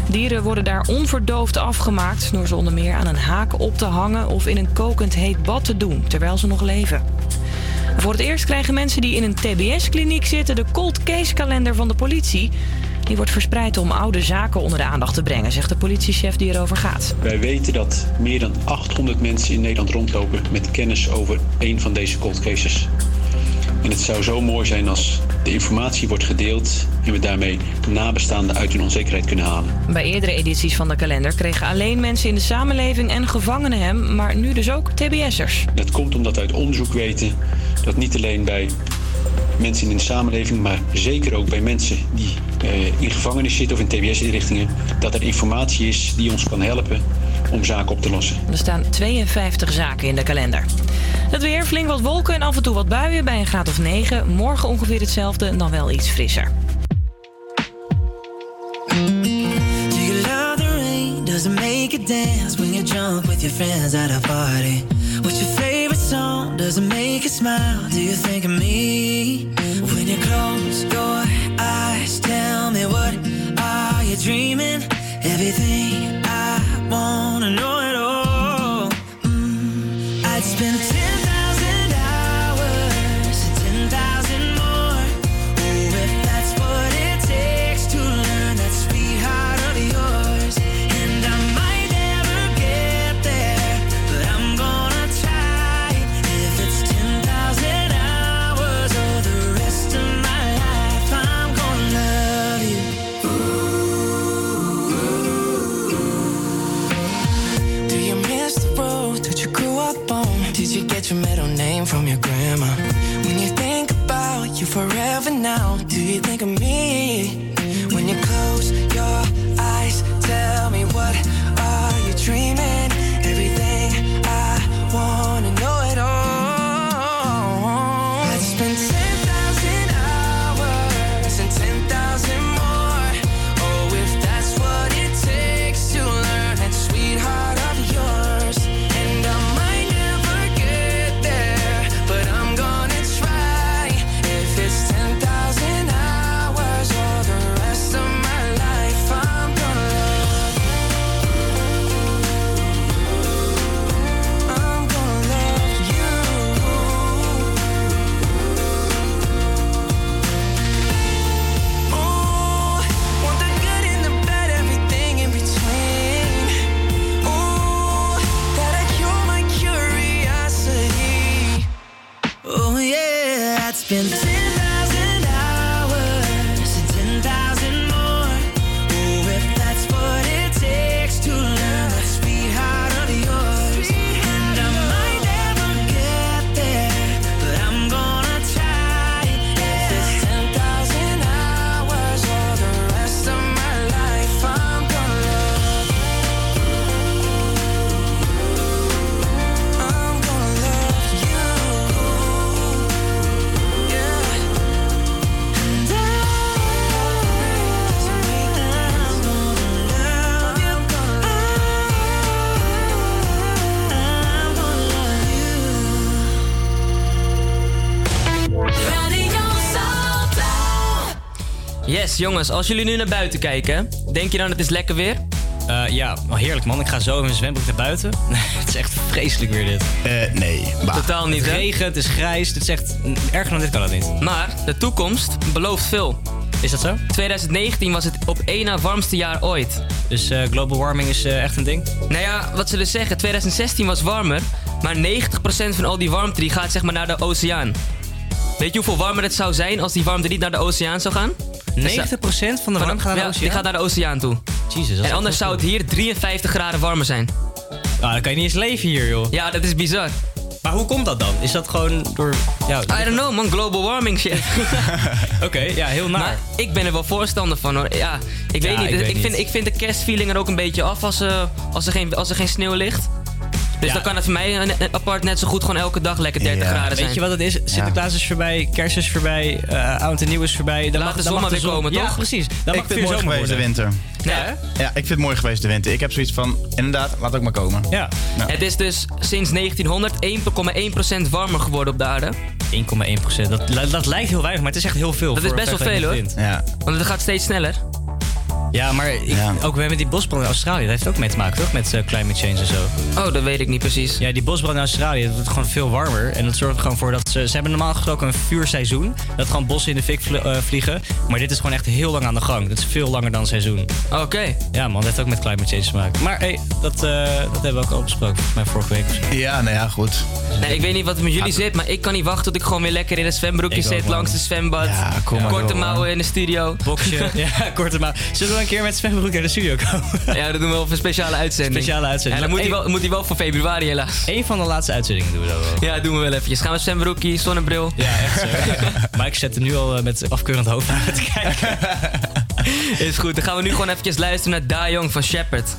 Dieren worden daar onverdoofd afgemaakt door ze onder meer aan een haak op te hangen of in een kokend heet bad te doen terwijl ze nog leven. Voor het eerst krijgen mensen die in een TBS-kliniek zitten de cold case kalender van de politie. Die wordt verspreid om oude zaken onder de aandacht te brengen, zegt de politiechef die erover gaat. Wij weten dat meer dan 800 mensen in Nederland rondlopen met kennis over een van deze cold cases. En het zou zo mooi zijn als de informatie wordt gedeeld en we daarmee nabestaanden uit hun onzekerheid kunnen halen. Bij eerdere edities van de kalender kregen alleen mensen in de samenleving en gevangenen hem, maar nu dus ook TBS'ers. Dat komt omdat we uit onderzoek weten dat niet alleen bij mensen in de samenleving, maar zeker ook bij mensen die eh, in gevangenis zitten of in TBS-inrichtingen, dat er informatie is die ons kan helpen om zaken op te lossen. Er staan 52 zaken in de kalender. Het weer, flink wat wolken en af en toe wat buien bij een graad of 9. Morgen ongeveer hetzelfde, dan wel iets frisser. Do you love the rain? Does it make you dance when you jump with your friends at a party? What's your favorite song? Make you smile? Do you think of me? When you close your eyes, tell me what are you dreaming? Everything wanna know now. Do you think of me Yes, jongens, als jullie nu naar buiten kijken, denk je dan het is lekker weer? Eh, ja, wel heerlijk man. Ik ga zo in mijn zwembroek naar buiten. het is echt vreselijk weer dit. nee. Totaal niet, Het hè? regent, het is grijs. Het is echt... Erger dan dit kan het niet. Maar de toekomst belooft veel. Is dat zo? 2019 was het op één na warmste jaar ooit. Dus eh, global warming is eh, echt een ding? Nou ja, wat zullen we zeggen? 2016 was warmer, maar 90% van al die warmte die gaat zeg maar naar de oceaan. Weet je hoeveel warmer het zou zijn als die warmte niet naar de oceaan zou gaan? 90% van de warmte gaat naar de ja, oceaan? Die gaat naar de oceaan toe. Jezus, en anders zou het hier 53 graden warmer zijn. Nou, dan kan je niet eens leven hier, joh. Ja, dat is bizar. Maar hoe komt dat dan? Is dat gewoon door... Ja, I don't know, man. Global warming shit. Oké, ja, heel naar. Maar ik ben er wel voorstander van, hoor. Ja, ik weet Ja, niet. ik Ik, weet vind, niet. ik vind de kerstfeeling er ook een beetje af als, eh, als, er, geen, als er geen sneeuw ligt. Dus Ja. dan kan het voor mij eh, apart net zo goed gewoon elke dag lekker 30 graden zijn. Weet je wat het is? Sinterklaas is voorbij, kerst is voorbij, eh oud en nieuw is voorbij. Dan Laat mag, de dan zon maar weer komen, Ja, toch? precies. Dan ik mag vind het weer mooi geweest de worden. winter. Ja, hè? Ja, ik vind het mooi geweest de winter. Ik heb zoiets van, inderdaad, laat ook maar komen. Ja. Het is dus sinds 1900 1,1% warmer geworden op de aarde. 1,1% Dat, dat lijkt heel weinig, maar het is echt heel veel. Dat is best wel veel hoor. wind. Want het gaat steeds sneller. Ja, maar ik, ook we hebben die bosbrand in Australië. Dat heeft ook mee te maken, toch? Met eh, climate change en zo. Oh, dat weet ik niet precies. Ja, die bosbrand in Australië, dat wordt gewoon veel warmer. En dat zorgt er gewoon voor dat ze... Ze hebben normaal gesproken een vuurseizoen. Dat gewoon bossen in de fik vlie- eh, vliegen. Maar dit is gewoon echt heel lang aan de gang. Dat is veel langer dan een seizoen. Oké. Ja man, dat heeft ook met climate change te maken. Maar hey, dat, eh, dat hebben we ook al besproken. Volgens mij vorige week of zo. Ja, nou ja, goed. Nee, ik weet niet wat er met jullie zit, maar ik kan niet wachten tot ik gewoon weer lekker in een zwembroekje Ik ook, zit langs de zwembad. Ja, kom maar Korte door, man. mouwen in de studio. Boxje. ja, korte maar. Zullen we een keer met zwembroek naar de studio komen? Ja, dat doen we op een speciale uitzending. Speciale uitzending. Ja, dan moet hij, wel, moet hij wel voor februari helaas. Eén van de laatste uitzendingen doen we dat wel. Ja, doen we wel eventjes. Gaan we zwembroekje, zonnebril. Ja, echt zo. maar ik zet er nu al eh, met afkeurend hoofd aan te kijken. Is goed, dan gaan we nu gewoon eventjes luisteren naar Da Young van Shepard.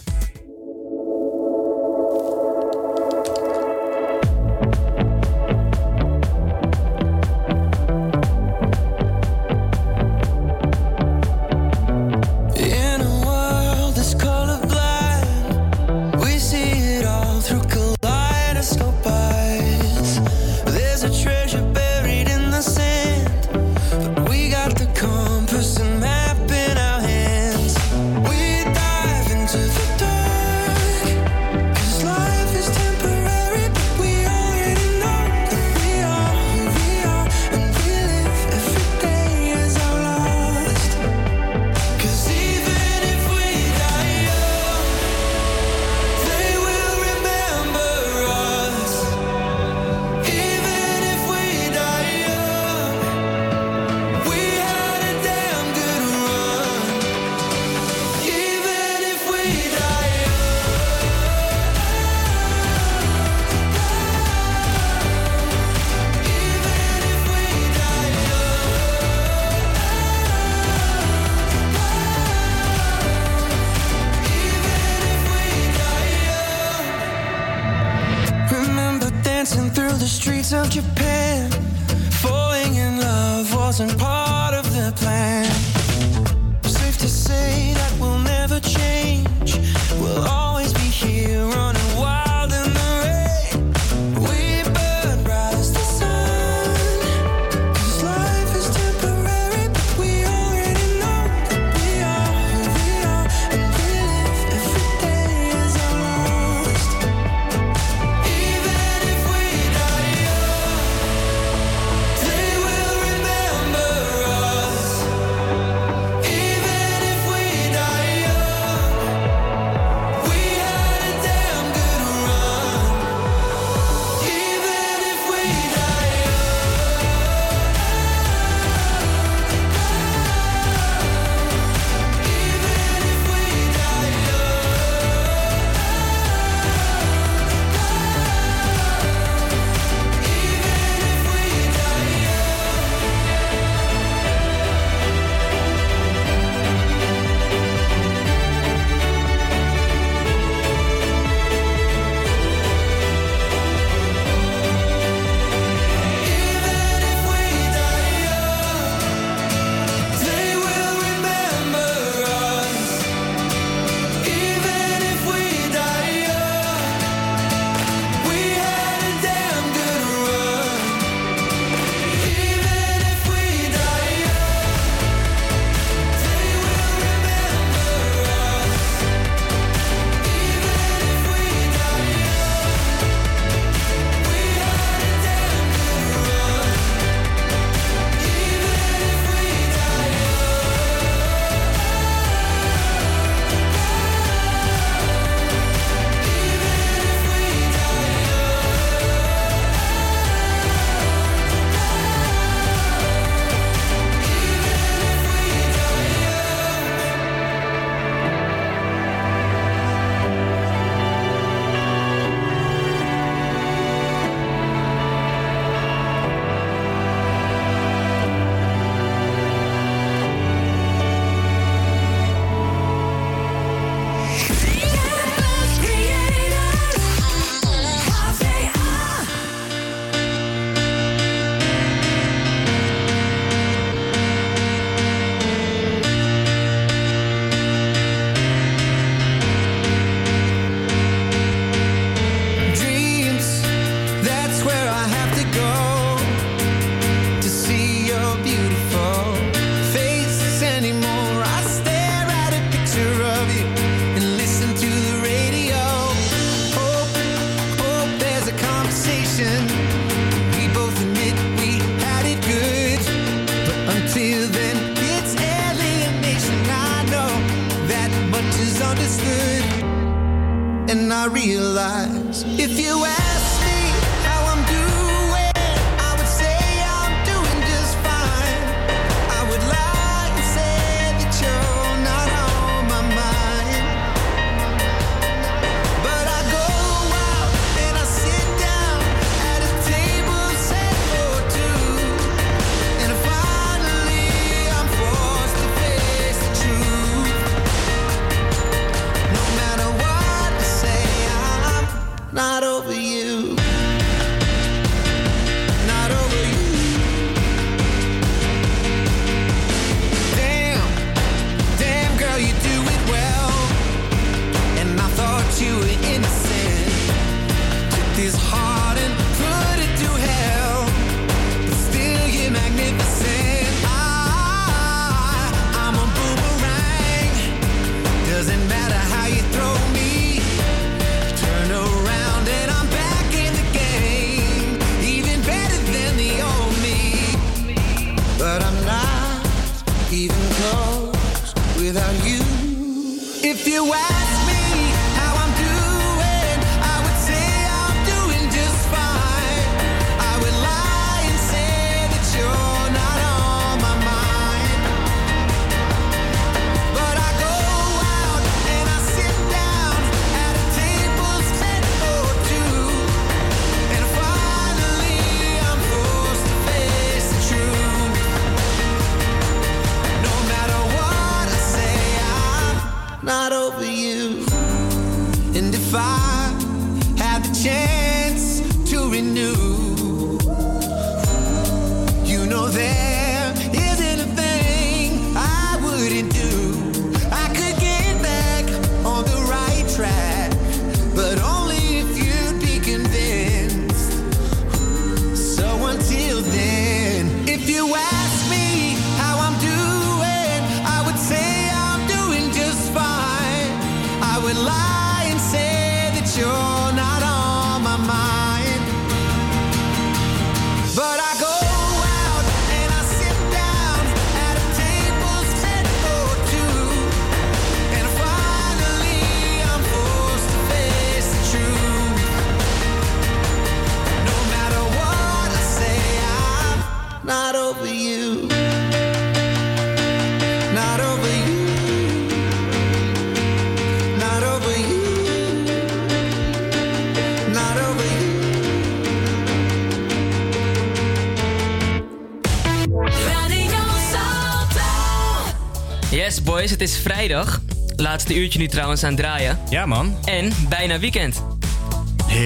Het is vrijdag. Laatste uurtje nu trouwens aan het draaien. Ja, man. En bijna weekend.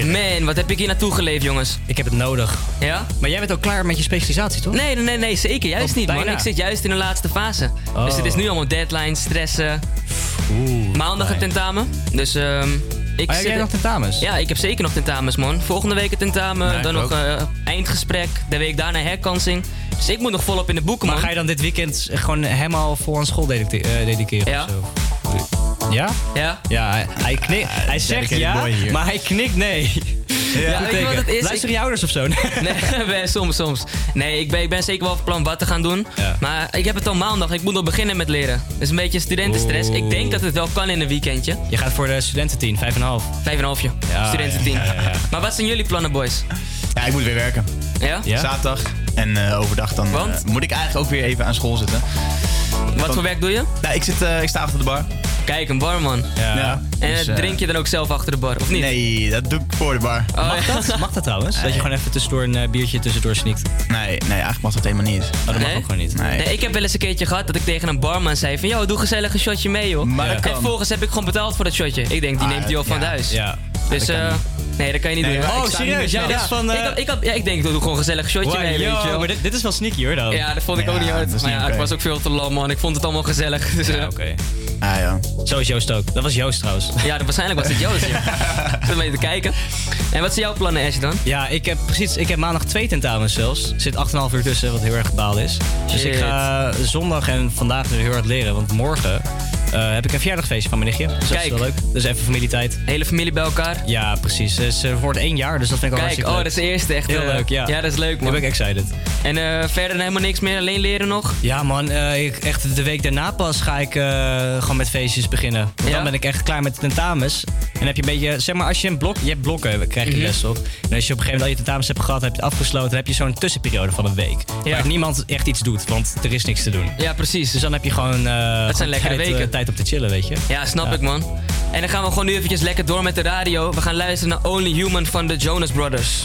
Man, wat heb ik hier naartoe geleefd, jongens? Ik heb het nodig. Ja? Maar jij bent ook klaar met je specialisatie, toch? Nee, nee, nee, zeker. Juist Oh, niet, man. Ik zit juist in de laatste fase. Oh. Dus het is nu allemaal deadlines, stressen. Maandag het tentamen. Dus ehm ik Oh, heb jij nog tentamens? Ja, ik heb zeker nog tentamens, man. Volgende week het tentamen. Ik dan nog eh, eindgesprek. De week daarna herkansing. Dus ik moet nog volop in de boeken, man. Maar ga je dan dit weekend gewoon helemaal voor een school eh, dediceren? Ja. Of zo? Ja? Ja? Ja, hij, knikt, hij zegt dedicated ja, boy hier. maar hij knikt nee. Ja, Goed weet je wat teken. het is? Luisteren Ik- je ouders of zo? Nee, nee, soms, soms. Nee, ik ben, ik ben zeker wel van plan wat te gaan doen. Ja. Maar ik heb het al maandag. Ik moet nog beginnen met leren. Dat is een beetje studentenstress. Oeh. Ik denk dat het wel kan in een weekendje. Je gaat voor de studententien, 5,5. Vijf en een halfje. Ja, Studententien. ja, ja, ja. Maar wat zijn jullie plannen, boys? Ja, ik moet weer werken. Ja? Ja? Zaterdag. En eh, overdag dan eh, Want? moet ik eigenlijk ook weer even aan school zitten. Wat voor werk doe je? Nou, ik, zit, eh, ik sta achter de bar. Kijk, een barman. Ja. En dus, drink je dan ook zelf achter de bar, of niet? Nee, dat doe ik voor de bar. Oh, Mag ja. dat? Mag dat trouwens? Dat je gewoon even tussendoor een eh, biertje tussendoor sneakt? Nee, nee, eigenlijk mag dat helemaal niet. Oh, dat mag Nee? ook gewoon niet. Nee. Nee, ik heb wel eens een keertje gehad dat ik tegen een barman zei van... Yo, doe gezellig een shotje mee, joh. Maar dat En vervolgens heb ik gewoon betaald voor dat shotje. Ik denk, die Ah, neemt hij al van thuis. Ja. Dus, eh. Nee, dat kan je niet Nee, doen. Oh, ik serieus? Jij dacht van... Ik, eh, had, ik, had, ja, ik denk, doe gewoon een gezellig shotje wow, mee, yo, weet je wel. maar dit, dit is wel sneaky hoor dan. Ja, dat vond ik Ja, ook niet uit. Maar ja, oké. was ook veel te lam, man. Ik vond het allemaal gezellig. Dus, eh, Ja, oké. Ah ja. Zo is Joost ook. Dat was Joost trouwens. ja, dat- waarschijnlijk was het Joost, ja. Zit maar even te kijken. En wat zijn jouw plannen, Ash, dan? Ja, ik heb precies. Ik heb maandag twee tentamens zelfs. Er zit 8,5 uur tussen, wat heel erg gebaald is. Dus ik ga zondag en vandaag weer heel hard leren. Want morgen eh, heb ik een verjaardagfeestje van mijn nichtje. Dus dat is Kijk. wel leuk. Dus even familietijd. Hele familie bij elkaar? Ja, precies. Ze is, eh, wordt één jaar, dus dat vind ik al Kijk, hartstikke oh, leuk. dat is de eerste echt. Heel eh, leuk, ja. Ja, dat is leuk, man. ben ik excited. En verder helemaal niks meer, alleen leren nog? Ja man, ik, echt de week daarna pas ga ik gewoon met feestjes beginnen. Want Ja? dan ben ik echt klaar met de tentamens. En heb je een beetje, zeg maar als je een blok, je hebt blokken, krijg je Mhm. les op. En als je op een gegeven moment al je tentamens hebt gehad, heb je het afgesloten, dan heb je zo'n tussenperiode van een week. Ja. Waar niemand echt iets doet, want er is niks te doen. Ja, precies. Dus dan heb je gewoon, eh, gewoon zijn lekkere tijd, weken. Tijd om te chillen, weet je. Ja, snap Ja. ik, man. En dan gaan we gewoon nu eventjes lekker door met de radio. We gaan luisteren naar Only Human van de Jonas Brothers.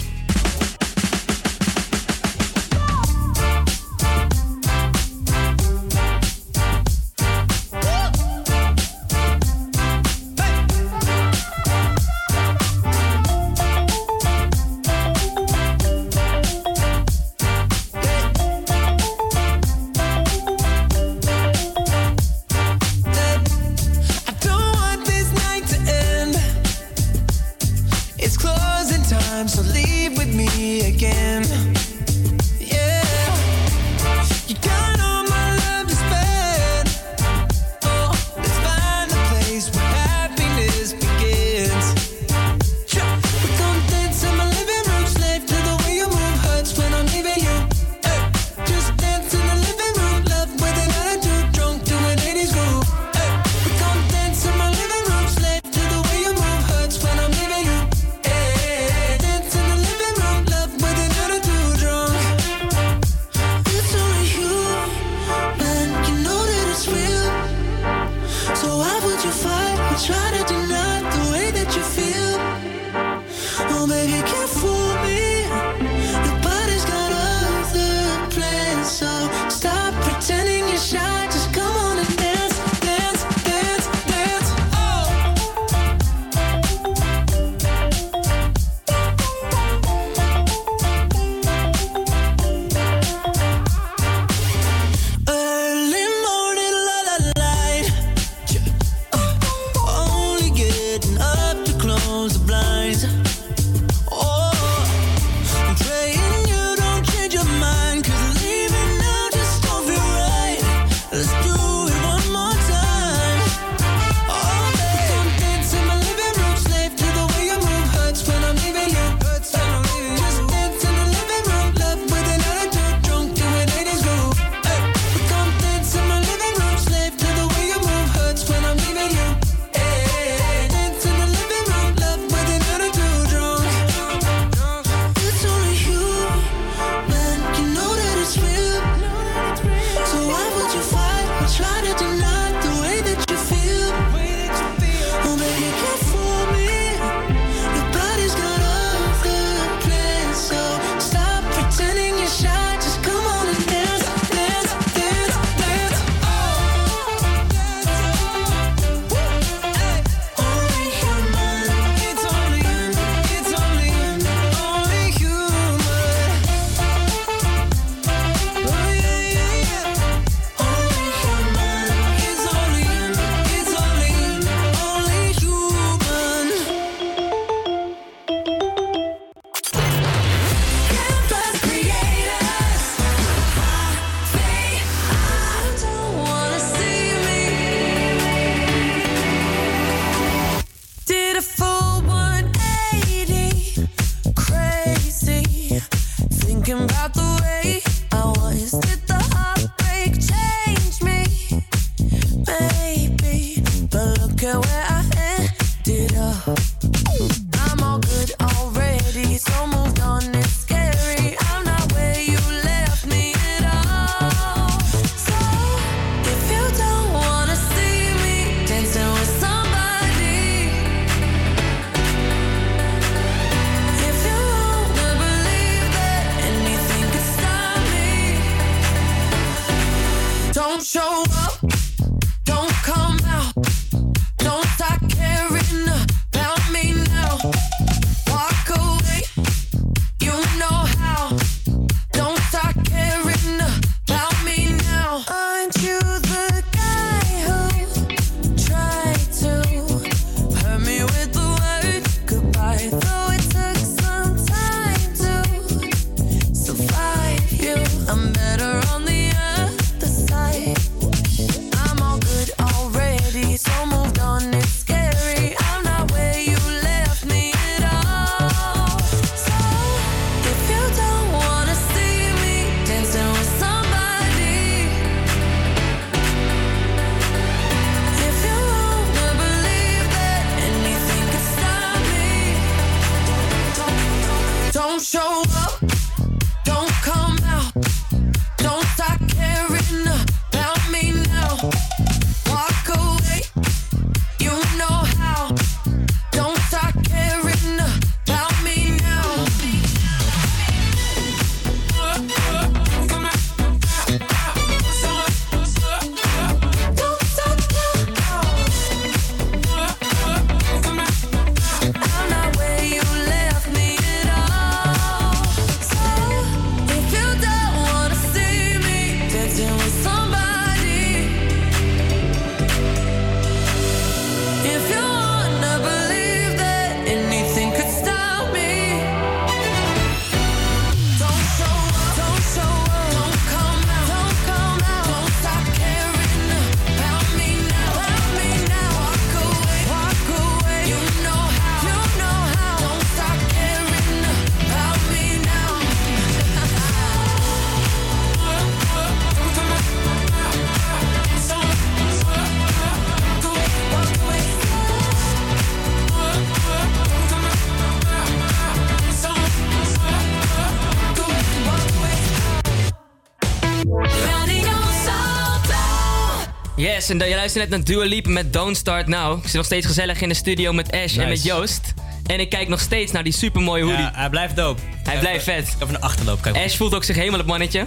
Yes, en je luistert net naar Dua Lipa met Don't Start Now. Ik zit nog steeds gezellig in de studio met Ash en met. Joost. En ik kijk nog steeds naar die supermooie hoodie. Ja, hij blijft dope. Hij blijft vet. Even een achterloop kijken. Ash voelt ook zich helemaal het mannetje.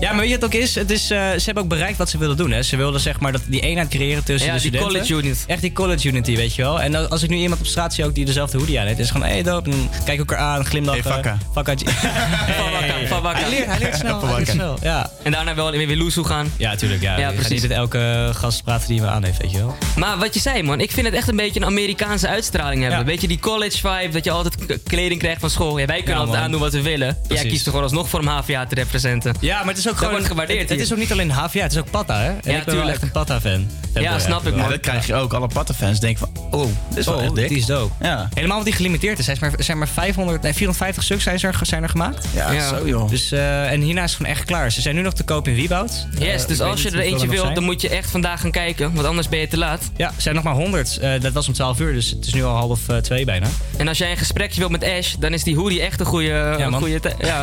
Ja, maar weet je wat het ook is? Het is eh, ze hebben ook bereikt wat ze wilden doen. Hè. Ze wilden zeg maar dat, die eenheid creëren tussen Ja, de die studenten. college unit. Echt die college unity, weet je wel. En dan- als ik nu iemand op straat zie ook die dezelfde hoodie aan heeft, is het gewoon, hé, hey, dope. En kijk elkaar aan, glimlachen. Hey, vakka. Vakka. Van Wakka. Hij leert, hij leert snel. Van hij leert Wakka. snel, Ja. En daarna wel weer weer loesoe gaan. ja, tuurlijk. Ja, Ja, precies. niet met elke gast praten die we aan heeft, weet je wel. Maar wat je zei, man, ik vind het echt een beetje een Amerikaanse uitstraling hebben. Ja. Een beetje die college vibe, dat je altijd kleding krijgt van school. Ja, wij kunnen Ja, altijd aandoen wat we willen. Jij kiest er gewoon alsnog voor om HVA te representen. Ja, maar het is ook Dat gewoon... wordt gewaardeerd Het, is ook niet alleen HVA, het is ook Patta, hè? En ik ben tuurlijk. echt een Patta-fan. Ja, snap ik, man. Ja, dat krijg je ook. Alle Pattenfans denken van, oh, dit is wel Oh, echt dik. die is dope. Ja. Helemaal omdat die gelimiteerd is. Er zijn maar, zijn maar 500, nee, 450 stuks zijn er, zijn er gemaakt. Ja, Ja. zo joh. Dus, eh, en hierna is het gewoon echt klaar. Ze zijn nu nog te koop in Wieboud. Eh, Yes, ik dus als je er eentje wilt, dan moet je echt vandaag gaan kijken. Want anders ben je te laat. Ja, er zijn nog maar 100. Eh, dat was om 12 uur, dus het is nu al half eh, twee bijna. En als jij een gesprekje wilt met Ash, dan is die hoodie echt een goede... een man. goede ja.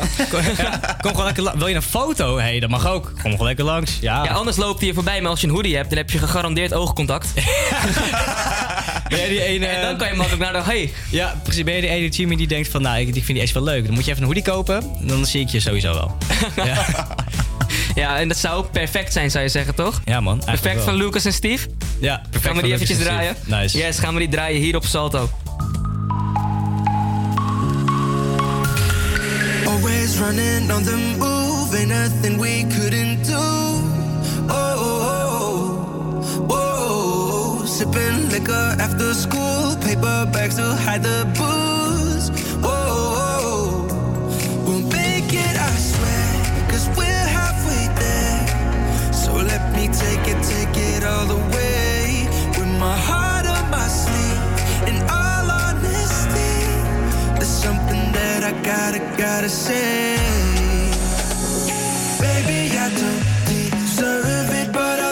Kom gewoon lekker Wil je een foto? Hé, hey, dat mag ook. Kom gewoon lekker langs. Ja. ja, anders loopt hij je voorbij. Maar als je een hoodie hebt, dan heb je gegarandeerd oogcontact. ben jij die ene... En dan kan je makkelijk naar de... Hey, Ja, precies. Ben je die ene Jimmy die denkt van, nou, ik, ik vind die echt wel leuk. Dan moet je even een hoodie kopen. Dan zie ik je sowieso wel. ja. Ja, en dat zou perfect zijn, zou je zeggen, toch? ja, man. Perfect wel. van Lucas en Steve. Ja, perfect. Gaan we die van eventjes draaien? Nice. Yes, gaan we die draaien hier op Salto. Always running on the move, ain't nothing we couldn't do. Oh, oh, oh. Sipping liquor after school, paper bags to hide the booze. Oh, oh, oh. we'll make it, I swear, cause we're halfway there. So let me take it, take it all the way. With my heart on my sleeve, in all honesty, there's something that I gotta, gotta say. Baby, I don't deserve it, but I'll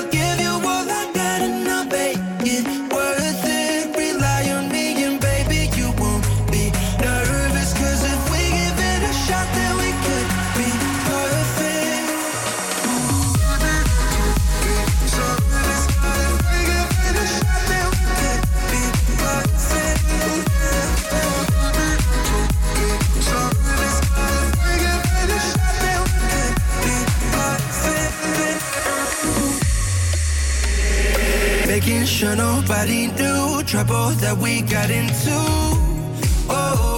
sure nobody knew trouble that we got into. Oh, oh,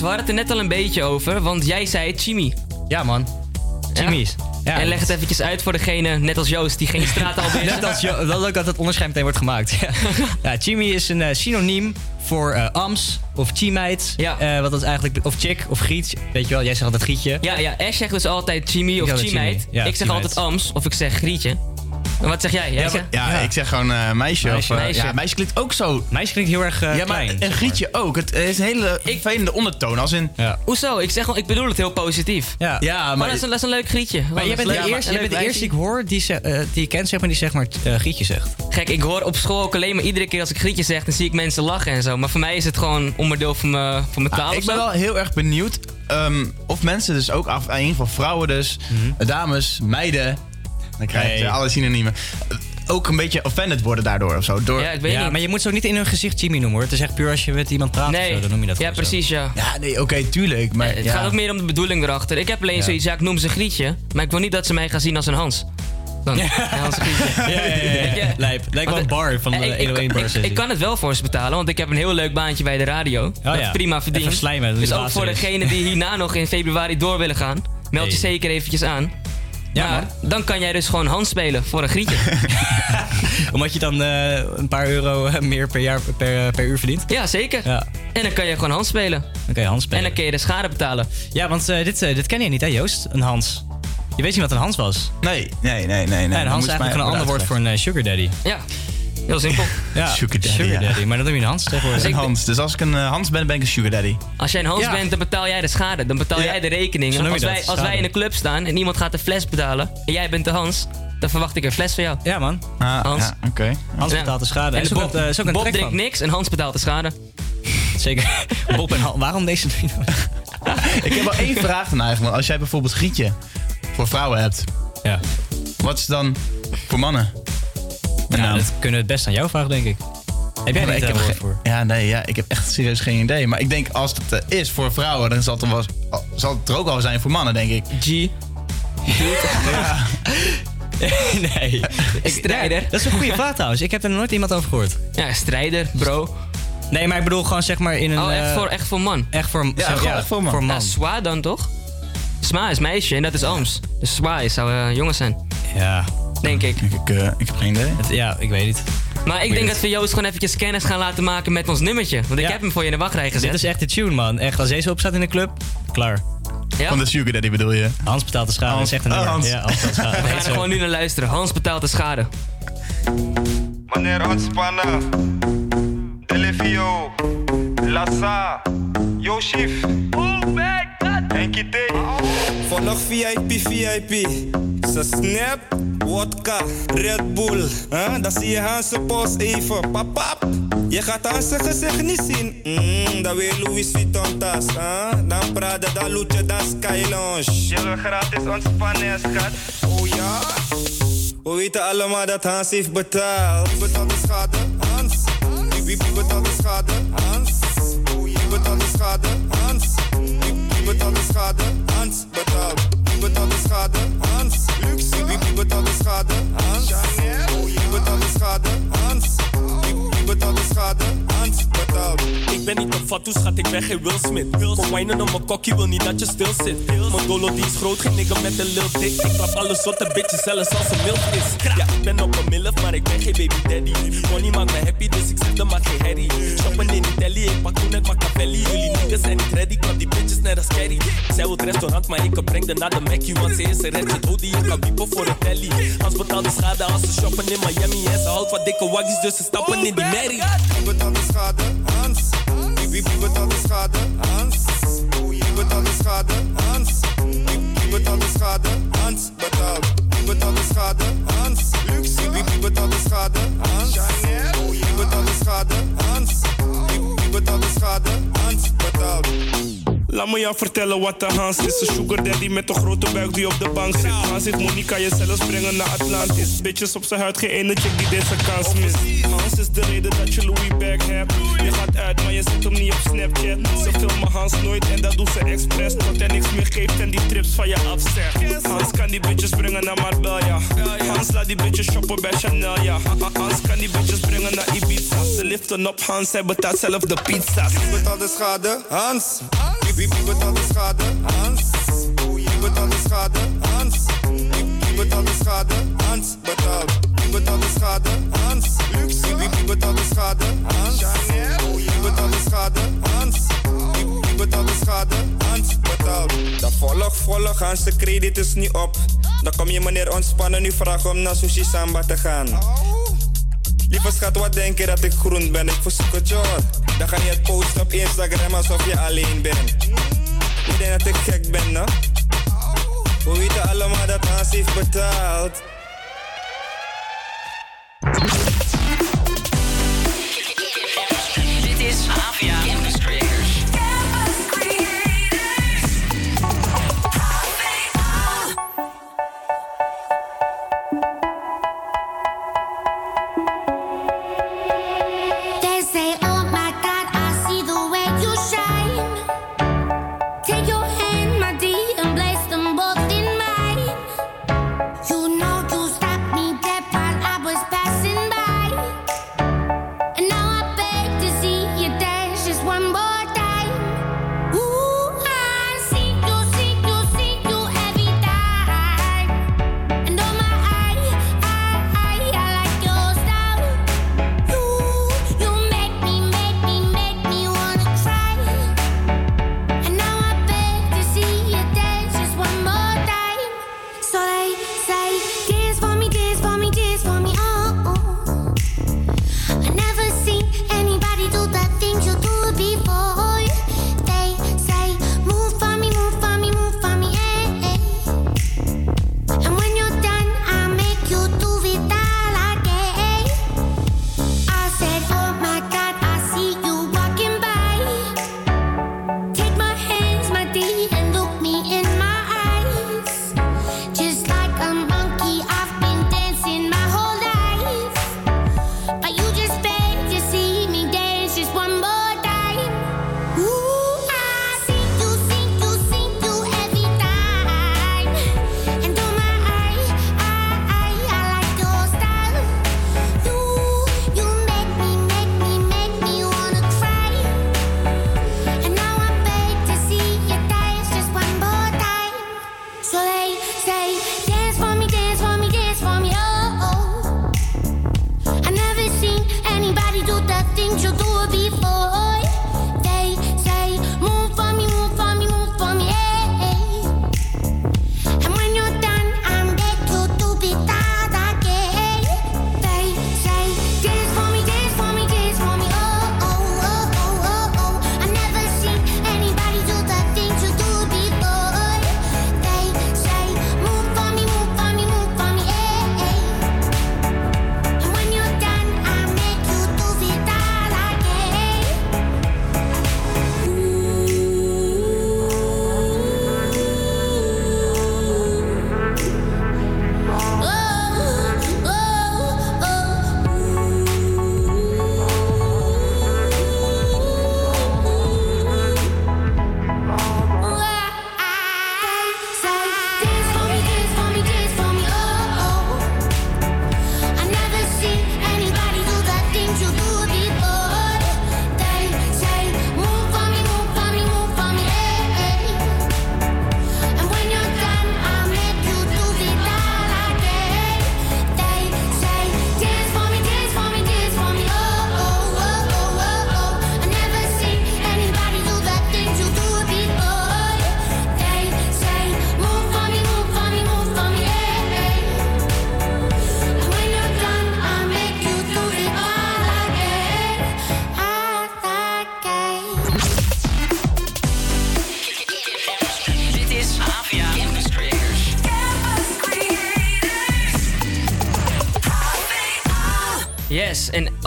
we hadden het er net al een beetje over, want jij zei Chimi. Ja, man. Chimies. Ja, en leg het eventjes uit voor degene, net als Joost, die geen straat al is. Net als Jo- wel leuk dat het onderscheid meteen wordt gemaakt. Ja, chimi is een eh, synoniem voor eh, ams of chimeit. Ja. wat dat eigenlijk, of chick of griet. Weet je wel, jij zegt altijd grietje. Ja, ja, Ash zegt dus altijd Chimi of zeg altijd Chimeid. Chimi. Ja, ik zeg altijd Ams of ik zeg Grietje. En wat zeg jij? jij Ja, ja, ik zeg gewoon eh, meisje. Meisje. Of, eh, Meisje. Ja, meisje klinkt ook zo. Meisje klinkt heel erg eh, ja, maar klein. zeg maar. grietje ook. Het is een hele vervelende ondertoon. Als in... Ja. Hoezo? Ik, zeg, gewoon- ik bedoel het heel positief. Ja. Ja, Maar maar... dat is, een, dat is een leuk Grietje. Maar jij bent de eerste, jij bent de eerste die ik hoor die, ze- eh, die ik ken, zeg maar, die zeg maar grietje zegt. Gek, ik hoor op school ook alleen maar iedere keer als ik Grietje zeg, dan zie ik mensen lachen en zo. Maar voor mij is het gewoon onderdeel van mijn, van mijn taal. Ah, of ik ben wel heel erg benieuwd ehm, of mensen dus ook af, in ieder geval vrouwen dus, Mhm. dames, meiden, dan krijg je Nee. alle synoniemen, eh, ook een beetje offended worden daardoor of zo. Door, Ja, ik weet Ja, niet. maar je moet ze ook niet in hun gezicht Jimmy noemen hoor. Het is echt puur als je met iemand praat Nee. of zo, dan noem je dat Ja, zo. precies, ja. Ja, nee, oké, tuurlijk. Maar, het ja. gaat ook meer om de bedoeling erachter. Ik heb alleen Ja. zoiets, ja, ik noem ze Grietje, maar ik wil niet dat ze mij gaan zien als een Hans. Dan, ja. Hans Grietje. Ja, ja, ja? Lijp. Lijkt wel een bar van de ik, ik, 101 ik, bar ik, kan het wel voor ze betalen, want ik heb een heel leuk baantje bij de radio. dat ja. prima verdient. Even slijmen, is dus de ook voor is. degenen die hierna nog in februari door willen gaan, meld je Hey. zeker eventjes aan. Ja, maar dan kan jij dus gewoon Hans spelen voor een Grietje. Omdat je dan eh, een paar euro eh, meer per jaar per, per uur verdient. ja, zeker. Ja, En dan kan je gewoon Hans spelen. dan kan je Hans En spelen. dan kun je de schade betalen. Ja, want eh, dit, eh, dit ken je niet hè Joost? Een Hans. Je weet niet wat een Hans was. Nee, nee, nee, nee. nee. Ja, een Hans is eigenlijk mij een ander woord voor een eh, sugar daddy. Ja, heel simpel. Ja, Sugar daddy, ja. Maar dan doe je een Hans tegenwoordig. Een Hans. Dus als ik een eh, Hans ben, ben ik een sugar daddy. Als jij een Hans Ja. bent, dan betaal jij de schade. Dan betaal Ja. jij de rekening. Als, dat, wij, als wij in een club staan en iemand gaat de fles betalen en jij bent de Hans, dan verwacht ik een fles van jou. Ja man, Ah, Hans. Ja, oké. Hans betaalt de schade. En Bob, een- eh, Bob drinkt van. niks en Hans betaalt de schade. Zeker. Bob en Hans. Waarom deze drie? Ik heb wel één vraag dan eigenlijk. Als jij bijvoorbeeld grietje voor vrouwen hebt, Ja. wat is dan voor mannen? Ja, naam. dat kunnen we het best aan jou vragen denk ik. Heb jij ik een heb woord voor? Ja, nee, ja, ik heb echt serieus geen idee. Maar ik denk als het eh, is voor vrouwen, dan zal het, er wel, zal het er ook wel zijn voor mannen, denk ik. G. nee. Ik, Strijder. Ja, dat is een goede vraag trouwens. Ik heb er nog nooit iemand over gehoord. Ja, strijder, bro. Nee, maar ik bedoel gewoon zeg maar in een... Oh, echt eh, voor, echt voor man. Echt voor, Ja, zeg- echt voor man. Voor Ja, man. Swa dan toch? Sma is meisje en dat is Ooms. Dus Swa zou eh, jongen zijn, Ja. Denk ik. Ik, eh, ik heb geen idee. Het- ja, ik weet niet. Maar ik denk dat we Joost gewoon eventjes kennis gaan laten maken met ons nummertje. Want ik Ja. heb hem voor je in de wachtrij gezet. Dit is echt de tune, man. Echt, als deze opstaat in de club, klaar. ja? Van de sugar daddy bedoel je? Hans betaalt de schade. Hans. Dat is echt een Oh. Hans. Ja, Hans betaalt de schade. We Dat gaan er gewoon nu naar luisteren. Hans betaalt de schade. Wanneer ontspannen. Delevio. Lassa. Yo, chief. Oh my god. Henkie T. Volg VIP, VIP. Ze snap, wodka, Red Bull. Huh? Dan zie je Hanse post even. Pap, pap. Je gaat aan zijn gezicht niet zien. Mm, dan weer Louis Vuitton tas. Huh? Dan Prada, dan Loetje, dan Sky Lounge. Je wil gratis ontspannen, schat. Oh ja? We weten allemaal dat Hans heeft betaald. Wie betaalt de schade? Hans. Wie betaalt de schade? Hans. Wie betaalt de schade? Hans. Betaalt de schade? Hans betaalt. Wie betaalt de schade? Hans. Wie, wie, wie betaalt de schade? Hans. Wie betaalt de schade? Hans. Wie, wie betaalt de schade? Hans Ik ben niet een fatu, schat, ik ben geen Will Smith. Kom wijnen op mijn kokkie, wil niet dat je stil zit. Mijn dolo die is groot, geen nigga met een lil dik. Ik klap alle soorten bitches, zelfs als een milf is. Ja, ik ben op een milf, maar ik ben geen baby daddy. Money maakt me happy, dus ik zeg de maak geen herrie. Shoppen in Italië, ik pak toen het Machiavelli. Jullie niggas zijn niet ready, klap die bitches net als Kerry. Zij wil het restaurant, maar ik breng de naar de Mackie. Want ze is een red met hoodie, ik kan wiepen voor een telly. Als betaalt de schade als ze shoppen in Miami. En ze houdt van dikke waggies, dus ze stappen in die merrie. Wie betaalt de schade? Hans. Wie, wie, wie betaalt de schade? Hans. Wie betaalt de schade? Hans. Wie, wie betaalt de schade? Hans betaalt. Wie betaalt de schade? Hans. Wie, wie, wie betaalt de schade? Hans. Wie betaalt de schade? Hans. Wie, wie betaalt de schade? Hans betaalt. Laat me jou vertellen wat de Hans is. Een sugar daddy met een grote buik die op de bank zit. Hans heeft money, kan je zelfs brengen naar Atlantis. Bitches op zijn huid, geen ene chick die deze kans mist. Hans is de reden dat je Louis bag hebt. Je gaat uit, maar je zet hem niet op Snapchat. Ze filmen Hans nooit en dat doet ze expres. Tot hij niks meer geeft en die trips van je afzegt. Hans kan die bitches brengen naar Marbella. Hans laat die bitches shoppen bij Chanel, ja. Hans kan die bitches brengen naar Ibiza. Ze liften op Hans, hij betaalt zelf de pizza's. Wie, wie, betaalt de schade? Hans. Wie betaalt de schade? Hans. Wie, betaalt de schade? Hans betaalt. Wie betaalt de schade? Hans. Luxe. Wie, betaalt de schade? Hans. Oei, Wie betaalt de schade? Hans. Wie, betaalt de schade? Hans betaalt. Dan volg, volg Hans, de krediet is niet op. Dan kom je meneer ontspannen, nu vraag om naar Sushi Samba te gaan. Oh. Lieve schat, wat denk je dat ik groen ben? Ik verzoek het hoor. Dan ga je het posten op Instagram alsof je alleen bent. Ik denk dat ik gek ben, no? We weten allemaal dat Hans heeft betaald.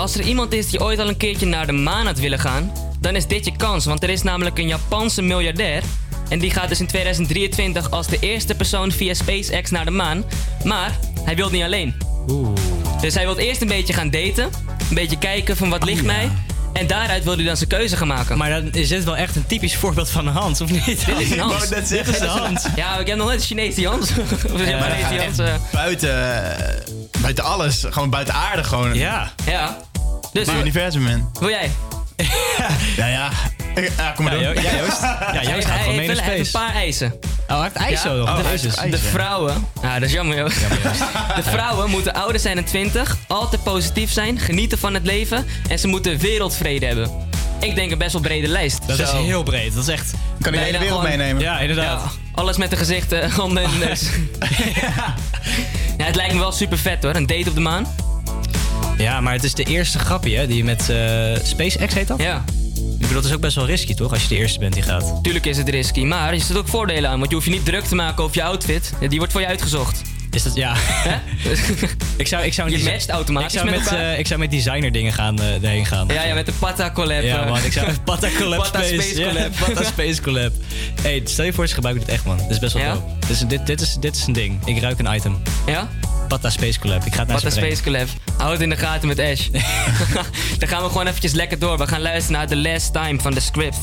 Als er iemand is die ooit al een keertje naar de maan had willen gaan, dan is dit je kans. Want er is namelijk een Japanse miljardair. En die gaat dus in 2023 als de eerste persoon via SpaceX naar de maan. Maar hij wil niet alleen. Dus hij wil eerst een beetje gaan daten. Een beetje kijken van wat ligt mij. En daaruit wil hij dan zijn keuze gaan maken. Maar dan is dit wel echt een typisch voorbeeld van een Hans, of niet? Dit is een Hans. Dit is Hans. Ja, ik heb nog net een Chinese Hans. of een Hans. eh. Buiten, eh, buiten alles. Gewoon buiten aarde gewoon. Ja. Ja. Dus, het universum in. Wil jij? ja, ja. Ja, eh, kom maar ja, door. Ja, Joost. Ja, Joost gaat gewoon mee naar space. Een paar eisen. Oh, hij heeft eisen. Oh, de, de, vrouwen... Ja, dat is jammer, Joost. de vrouwen moeten ouder zijn dan 20, altijd positief zijn, genieten van het leven en ze moeten wereldvrede hebben. Ik denk een best wel brede lijst. Dat is heel breed. Dat is echt... Kan je de hele wereld meenemen. Ja, inderdaad. Alles met de gezichten, rond en neus. ja. het lijkt me wel super vet hoor. Een date op de maan. Ja, maar het is de eerste grapje hè, die met eh, SpaceX heet dat? Ja. Ik bedoel, dat is ook best wel risky, toch? Als je de eerste bent die gaat. Tuurlijk is het risky, maar je zet ook voordelen aan. Want je hoeft je niet druk te maken over je outfit. Die wordt voor je uitgezocht. Is dat, ja. ik zou, ik zou je matcht automatisch ik zou met, eh, ik zou met designer dingen gaan, eh, uh, daarheen gaan. Ja, ja, met de Pata collab. Ja, eh. man. Ik zou Pata collab Pata Space, collab. Pata Space collab. hey, stel je voor, ze gebruiken dit echt, man. Dit is best wel ja? Dus dit, dit, is, dit is een ding. Ik ruik een item. Ja? Pata Space Collab. Ik ga het naar Pata Space Collab. Houd het in de gaten met Ash. Dan gaan we gewoon eventjes lekker door. We gaan luisteren naar The Last Time van The Script.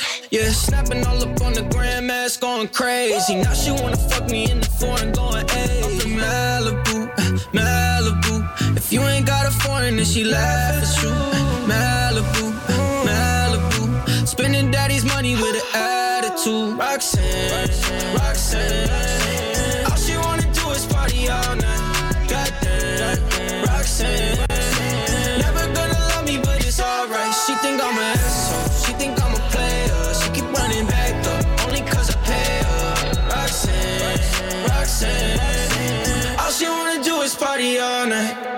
Whole yeah. Snapping all up on the grandmas, going crazy. Now she wanna fuck me in the foreign, going, hey. Malibu, Malibu. If you ain't got a foreign, then she laugh at you. uh, Malibu, Malibu. Spending daddy's money with an attitude. Roxanne, Roxanne. Party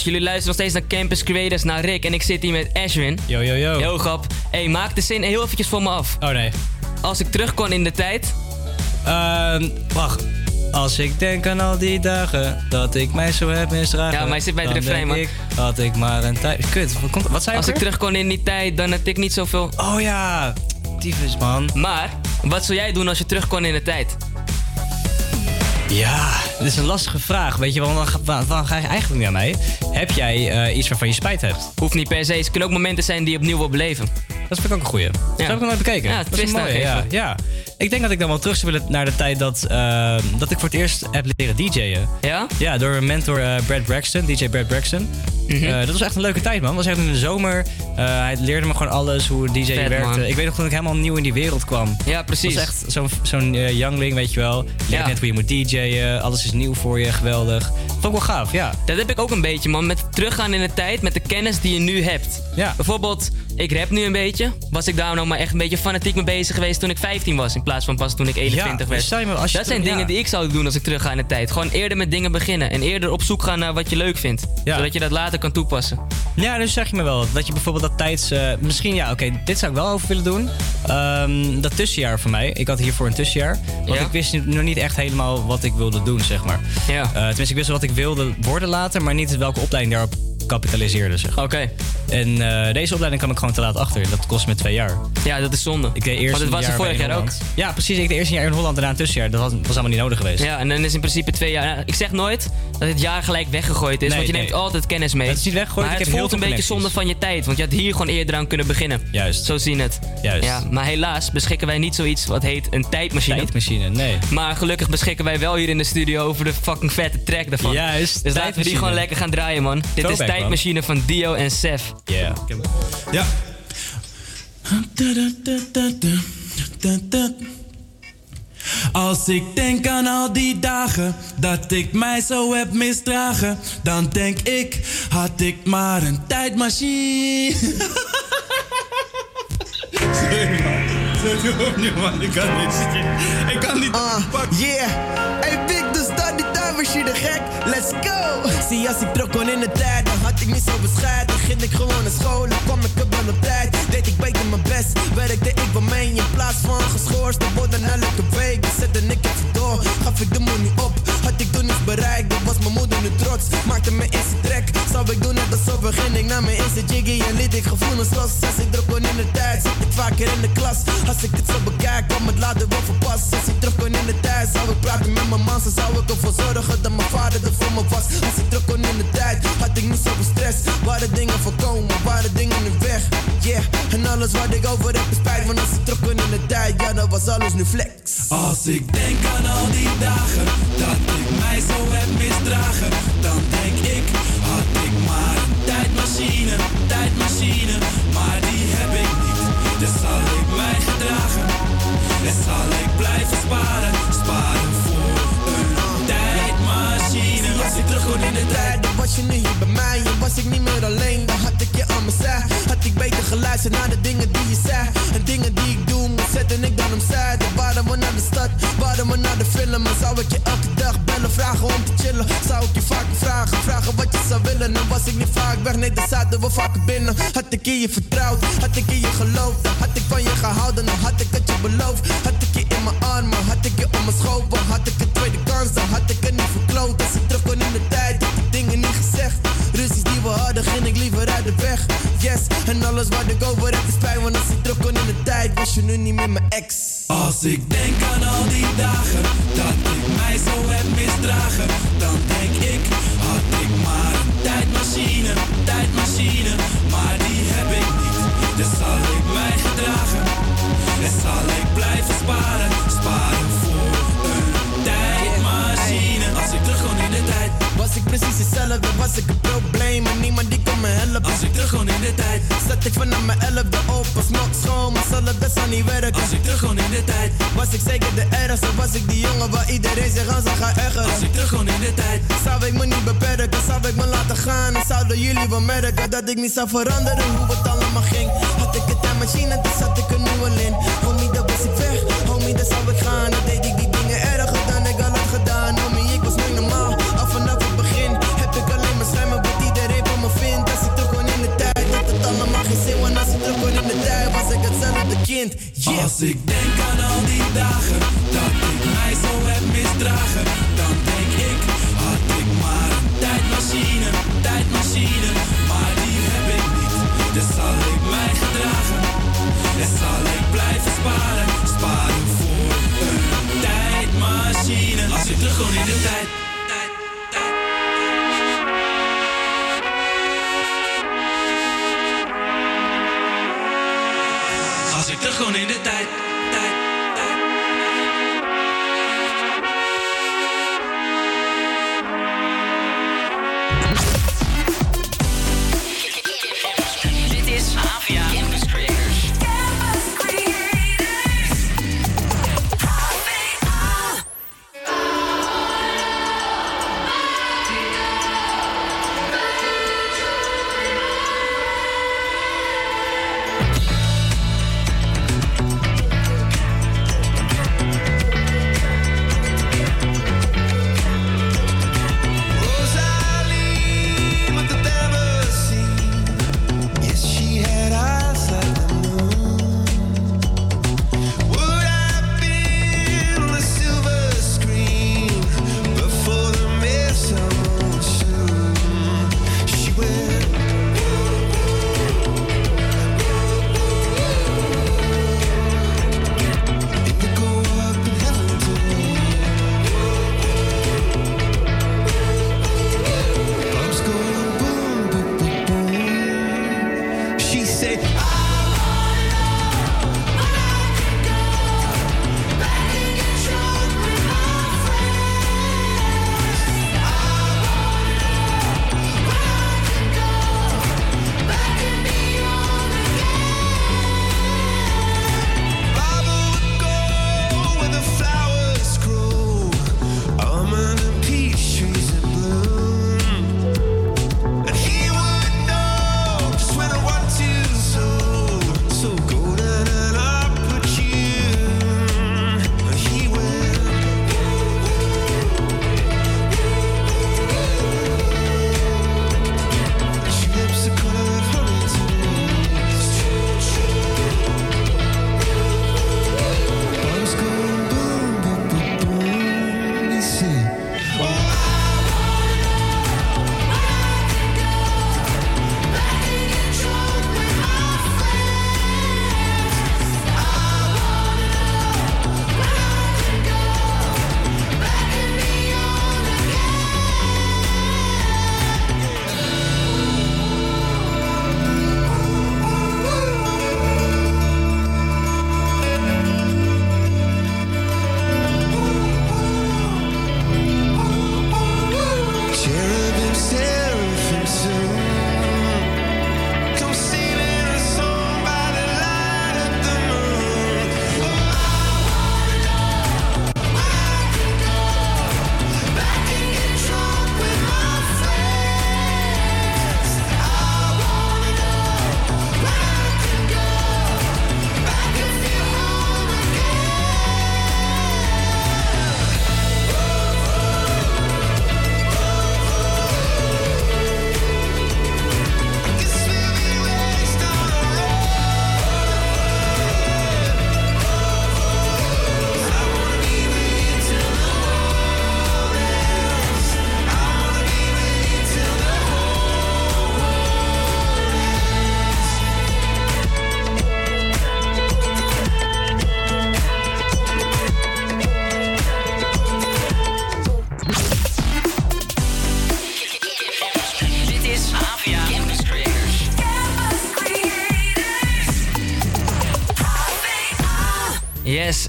Jullie luisteren nog steeds naar Campus Creators, naar Rick. En ik zit hier met Ashwin. Yo, yo, yo. Heel grap. hey, maak de zin heel eventjes voor me af. Oh nee. Als ik terug kon in de tijd... Ehm, wacht. Als ik denk aan al die dagen dat ik mij zo heb misdragen. Ja, maar je zit bij het dan refrein, denk man. ik, had ik maar een tijd. Kut, wat, komt, wat zei Als ik weer? terug kon in die tijd, dan had ik niet zoveel... Oh ja, tyfus man. Maar, wat zou jij doen als je terug kon in de tijd? Ja, dit is een lastige vraag. Weet je, want dan, ga- je eigenlijk niet aan mij. Heb jij eh, iets waarvan je spijt hebt? Hoeft niet per se. Het kunnen ook momenten zijn die je opnieuw wil beleven. Dat vind ik ook een goeie. Dat heb ik nog nooit bekeken. Ja, dat is een mooie. Ja, ja. Ik denk dat ik dan wel terug zou willen naar de tijd dat, eh, dat ik voor het eerst heb leren DJ'en. Ja? Ja, door mijn mentor eh, Brad Braxton, DJ Brad Braxton. Mhm. Eh, dat was echt een leuke tijd, man. Dat was echt in de zomer. Eh, hij leerde me gewoon alles, hoe DJ Vet, werkte. man. Ik weet nog toen ik helemaal nieuw in die wereld kwam. Ja, precies. Dat was echt zo'n zo'n youngling, weet je wel. Je Ja. net hoe je moet DJ'en. Alles is nieuw voor je, geweldig. Vond ik wel gaaf, ja. Dat heb ik ook een beetje, man. Met teruggaan in de tijd, met de kennis die je nu hebt. Ja. Bijvoorbeeld, ik rap nu een beetje. Was ik daar nou maar echt een beetje fanatiek mee bezig geweest toen ik 15 was. In plaats van pas toen ik 21 Ja, werd. als je dat zijn dingen ja. die ik zou doen als ik terug ga in de tijd. Gewoon eerder met dingen beginnen. En eerder op zoek gaan naar wat je leuk vindt. Ja. Zodat je dat later kan toepassen. Ja, dus zeg je me wel. Dat je bijvoorbeeld dat tijds... eh, misschien, ja, oké, dit zou ik wel over willen doen. Ehm, dat tussenjaar voor mij. Ik had hiervoor een tussenjaar. Want ik wist nog niet echt helemaal wat ik wilde doen, zeg maar. Ja. Eh, tenminste, ik wist wel wat ik wilde worden later, maar niet welke opleiding daarop kapitaliseerde, zeg. Oké. En eh, deze opleiding kwam ik gewoon te laat achter. Dat kost me twee jaar. Ja, dat is zonde. Ik deed eerst Want een was er vorig jaar ook. Ja, precies. Ik deed eerst een jaar in Holland en daarna een tussenjaar. Dat was, was allemaal niet nodig geweest. Ja, en dan is in principe twee jaar. nou, Ik zeg nooit dat het jaar gelijk weggegooid is, Nee, want je nee. neemt altijd kennis mee. Het is niet weggegooid, Maar ik het heb voelt een beetje zonde van je tijd, want je had hier gewoon eerder aan kunnen beginnen. Juist. Zo zien het. Juist. Ja, maar helaas beschikken wij niet zoiets wat heet een tijdmachine. Tijdmachine, nee. Maar gelukkig beschikken wij wel hier in de studio over de fucking vette track daarvan. Juist, Dus laten we die gewoon lekker gaan draaien, man. Dit is. Tijdmachine van Dio en Sef. Yeah. Ja. Als ik denk aan al die dagen dat ik mij zo heb misdragen, dan denk ik, had ik maar een tijdmachine. Sorry man, sorry opnieuw man, ik kan niet. Ik kan niet. Yeah, hey Big, dus die tijdmachine gek, let's go! Zie, als ik terug kon in de tijd, dan had ik niet zo bescheiden. Ging ik gewoon naar school, dan kwam ik op aan op tijd. Deed ik beter mijn best, werkte ik wel mee. In plaats van geschorst te worden elke week. Zette ik het door, gaf ik de money op. Had ik toen iets bereikt, dan was mijn moeder nu trots. Maakte me eerste trek, zou ik doen net alsof begin ik naar mijn eerste jiggy en liet ik gevoelens los. Als ik terug kon in de tijd, zat ik vaker in de klas. Als ik het zo bekijk, kwam het later wel verpast. Als ik terug kon in de tijd, zou ik praten met mijn man. Zo zou ik ervoor zorgen dat mijn vader er voor me was. Als ik terug kon in de tijd, had ik niet zoveel stress. Waren dingen voorkomen, waren dingen nu weg. Yeah, en alles wat ik over het spijt van onze als ik trokken in de tijd, ja dan was alles nu flex. Als ik denk aan al die dagen, dat ik mij zo heb misdragen, dan denk ik, had ik maar een tijdmachine, tijdmachine, maar die heb ik niet. Dus zal ik mij gedragen, en zal ik blijven sparen, sparen voor een tijdmachine. Als ik terug kon in de tijd, dan was je nu hier bij mij, dan was ik niet meer alleen, dan had ik je aan mijn zij. Ik beter geluisterd naar de dingen die je zei. En dingen die ik doe, moet zetten ik dan opzij. Dan waren we naar de stad, waren we naar de film. En zou ik je elke dag bellen, vragen om te chillen. Zou ik je vaker vragen, vragen wat je zou willen. Dan was ik niet vaak weg, nee, dan zaten we vaker binnen. Had ik in je vertrouwd, had ik in je geloofd. Had ik van je gehouden, dan had ik het je beloofd. Had ik je in mijn armen, had ik je om mijn schoot. Had ik een tweede kans, dan had ik het niet verkloot. Als ik terug kon in de tijd, had ik dingen niet gezegd. Ruzies die we hadden, ging ik liever uit de weg. En alles wat ik over heb is pijn. Want als ik terug kon in de tijd, was je nu niet meer mijn ex. Als ik denk aan al die dagen dat ik mij zo heb misdragen, dan denk ik, had ik maar een tijdmachine, tijdmachine, maar die heb ik niet. Dus zal ik mij gedragen en zal ik blijven sparen, sparen voor een tijdmachine. Als ik terug kon in de tijd, was ik precies hetzelfde, was ik een probleem Als ik terug kon in de tijd, zat ik vanaf mijn elfde op als nog schoon, maar zal het best wel niet werken. Als ik terug kon in de tijd, was ik zeker de ergste, was ik die jongen waar iedereen zich aan zou gaan ergeren. Als ik terug kon in de tijd, zou ik me niet beperken, zou ik me laten gaan en zouden jullie wel merken dat ik niet zou veranderen hoe het allemaal ging. Had ik een tijdmachine, dan zat ik er nu al in. Homie, dat was ik weg, homie, dan zou ik gaan. Als ik denk aan al die dagen dat ik mij zo heb misdragen, dan denk ik, had ik maar een tijdmachine, tijdmachine, maar die heb ik niet. Dus zal ik mij gedragen en zal ik blijven sparen, sparen voor een tijdmachine. Als ik terug kon in de tijd. Als ik terug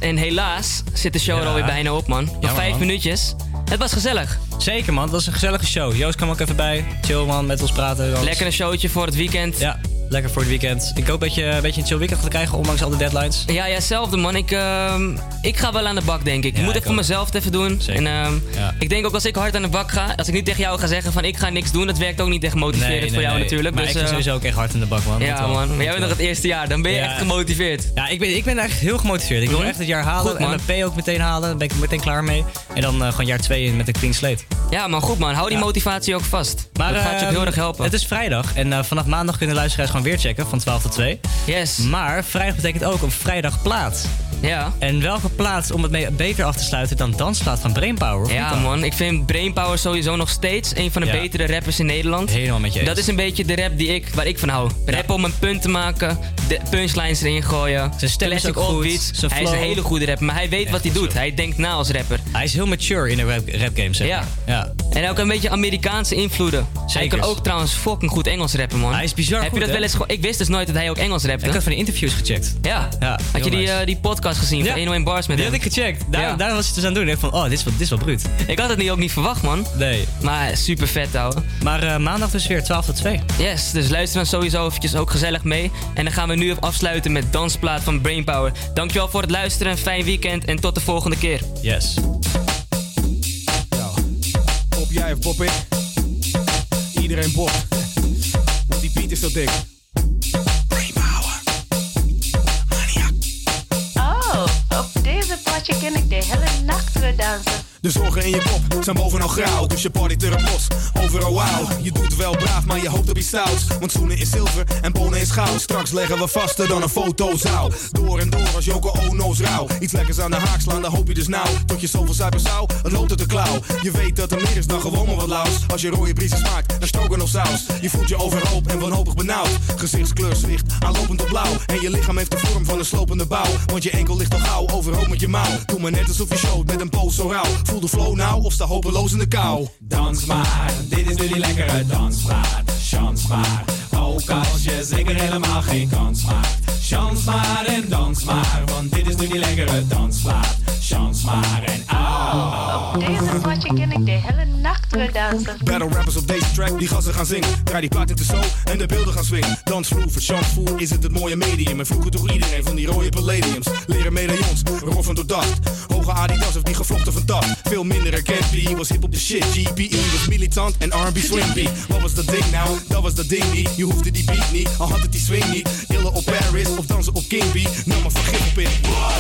en helaas zit de show er alweer bijna op, man. Nog Jammer, vijf man. minuutjes. Het was gezellig. Zeker man, het was een gezellige show. Joost kwam ook even bij. Chill man, met ons praten. Lekker een showtje voor het weekend. Ja, lekker voor het weekend. Ik hoop dat je een beetje een chill weekend gaat krijgen, ondanks al de deadlines. Ja, ja, hetzelfde man. Ik, ehm, ik ga wel aan de bak, denk ik. Ik moet ik even voor mezelf het even doen. En, ehm, Ja. Ik denk ook als ik hard aan de bak ga, als ik niet tegen jou ga zeggen van ik ga niks doen, dat werkt ook niet echt motiverend voor jou natuurlijk. Maar dus, ik ga eh, sowieso ook echt hard in de bak man. Ja wel. man, maar jij bent nog het eerste jaar, dan ben je Ja. echt gemotiveerd. Ja, ik ben, ik ben echt heel gemotiveerd. Ik wil Mhm. echt het jaar halen Goed, en mijn P ook meteen halen. Daar ben ik meteen klaar mee. En dan eh, gewoon jaar 2 met een clean slate. Ja man, goed man. Hou die motivatie ook vast. Maar, dat gaat je ook ehm, heel erg helpen. Het is vrijdag en eh, vanaf maandag kunnen luisteraars gewoon weer checken van 12 tot 2. Yes. Maar vrijdag betekent ook een vrijdag plaat. Ja. En welke plaat om het mee beter af te sluiten dan dansplaat van Brainpower? Ja man, ik vind Brainpower sowieso nog steeds een van de Ja. betere rappers in Nederland. Helemaal met je eens. Dat is een beetje de rap die ik, waar ik van hou. Rap om een punt te maken, de punchlines erin gooien. Zijn stem is ook goed, beats. Hij is een hele goede rapper, maar hij weet wat hij doet. Hij denkt na als rapper. Hij is heel mature in de rap, rap game, zeg Ja. maar. ja. En ook een beetje Amerikaanse invloeden. Hij kan ook trouwens fucking goed Engels rappen, man. Hij is bizar Heb goed, je dat hè? wel eens Ik wist dus nooit dat hij ook Engels rapte. Ik had van die interviews gecheckt. Ja. Ja, Had je die, nice. eh, die podcast gezien van 101 Bars met Die hem? had ik gecheckt. Daar, Ja. daar was hij dus aan het doen. Ik dacht van, oh, dit is wel, dit is wel bruut. Ik had het niet, ook niet verwacht, man. Nee. Maar super vet, ouwe. Maar eh, maandag dus weer 12 tot 2. Yes, dus luister dan sowieso eventjes ook gezellig mee. En dan gaan we nu even afsluiten met Dansplaat van Brainpower. Dankjewel voor het luisteren, een fijn weekend en tot de volgende keer. Yes. Pop jij of pop ik? Iedereen pop. Want die beat is zo dik. Deze potje ken ik de hele nacht weer dansen. De zorgen in je kop zijn bovenal grauw, dus je partyt er een bos. Overal wauw, je doet wel braaf, maar je hoopt op iets stouts. Want zoenen is zilver en bonen is goud. Straks leggen we vaster dan een fotozaal. Door en door als Joko Ono's rauw. Iets lekkers aan de haak slaan, dan hoop je dus nou. Tot je zoveel zuipen zou, het loopt uit de klauw. Je weet dat er meer is dan gewoon maar wat laus. Als je rode briesen smaakt, dan stroken of saus. Je voelt je overhoop en wanhopig benauwd. Gezichtskleur zwicht, aanlopend op blauw. En je lichaam heeft de vorm van een slopende bouw. Want je enkel ligt al gauw, overhoop met je mouw. Doe maar net alsof je showt met een poos zo rauw. Voel de flow nou of sta hopeloos in de kou. Dans maar, dit is nu die lekkere dansplaat. Chans maar, ook als je zeker helemaal geen kans maakt. Chans maar en dans maar, want dit is nu die lekkere dansplaat. Chans maar en au. Op deze potje ken ik de hele nacht weer dansen. Battle rappers op deze track, die gassen gaan zingen. Draai die plaat in de zo en de beelden gaan swingen. Dansvloer, verchansvoer is het het mooie medium. En vroeger toch iedereen van die rode palladiums. Leren medaillons, roffen door dacht. Hoge Adidas of die gevlochten van tacht. Veel minder herkend, P was hip op de shit. GPE was militant en R&B swing beat. Wat was dat ding nou? Dat was dat ding niet. Je die beat niet, al had het die swing niet. Illen op Paris of dansen op King B. Nam maar vergif op in.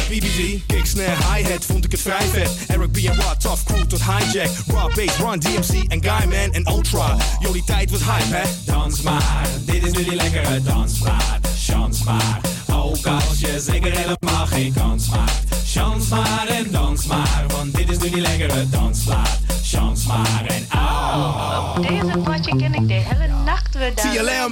BBG, kick, snare, hi-hat, vond ik het vrij vet. Eric B en Rod, tough crew tot hijack. Raw bass, Run DMC en Guyman en Ultra. Die tijd was hype, hè? Dans maar, dit is nu die lekkere dansplaat. Chans maar, ook als je zeker helemaal geen kans maakt. Chans maar en dans maar, want dit is nu die lekkere dansplaat. Chans maar en au. Op deze potje ken ik de hele nacht weer dansen. TLM.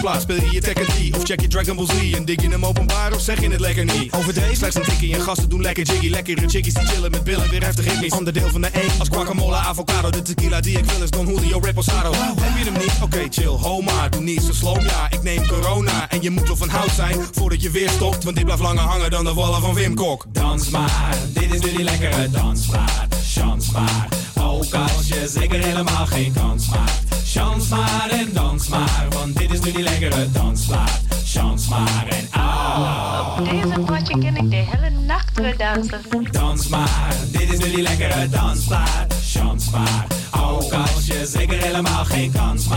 Dansplaats. Speel je je Tekken 3 of check je Dragon Ball Z? En dik je hem openbaar of zeg je het lekker niet? Over deze slechts een tikkie en gasten doen lekker jiggy. Lekkere chickies die chillen met billen, weer heftig ritmisch. Ander deel van de één als guacamole, avocado. De tequila die ik wil is Don Julio Reposado. Heb je hem niet? Oké, chill, ho maar. Doe niet zo slow, ja. Ik neem corona en je moet wel van hout zijn voordat je weer stopt. Want dit blijft langer hangen dan de wallen van Wim Kok. Dans maar, dit is nu die lekkere dansplaat. Chans maar, ook als je zeker helemaal geen kans maakt. Chans maar en dans maar, want dit is nu die lekkere dansplaat. Chans maar en au. Op deze potje ken ik de hele nacht weer dansen. Dans maar, dit is nu die lekkere dansplaat. Chans maar, ook als je zeker helemaal geen kans maakt.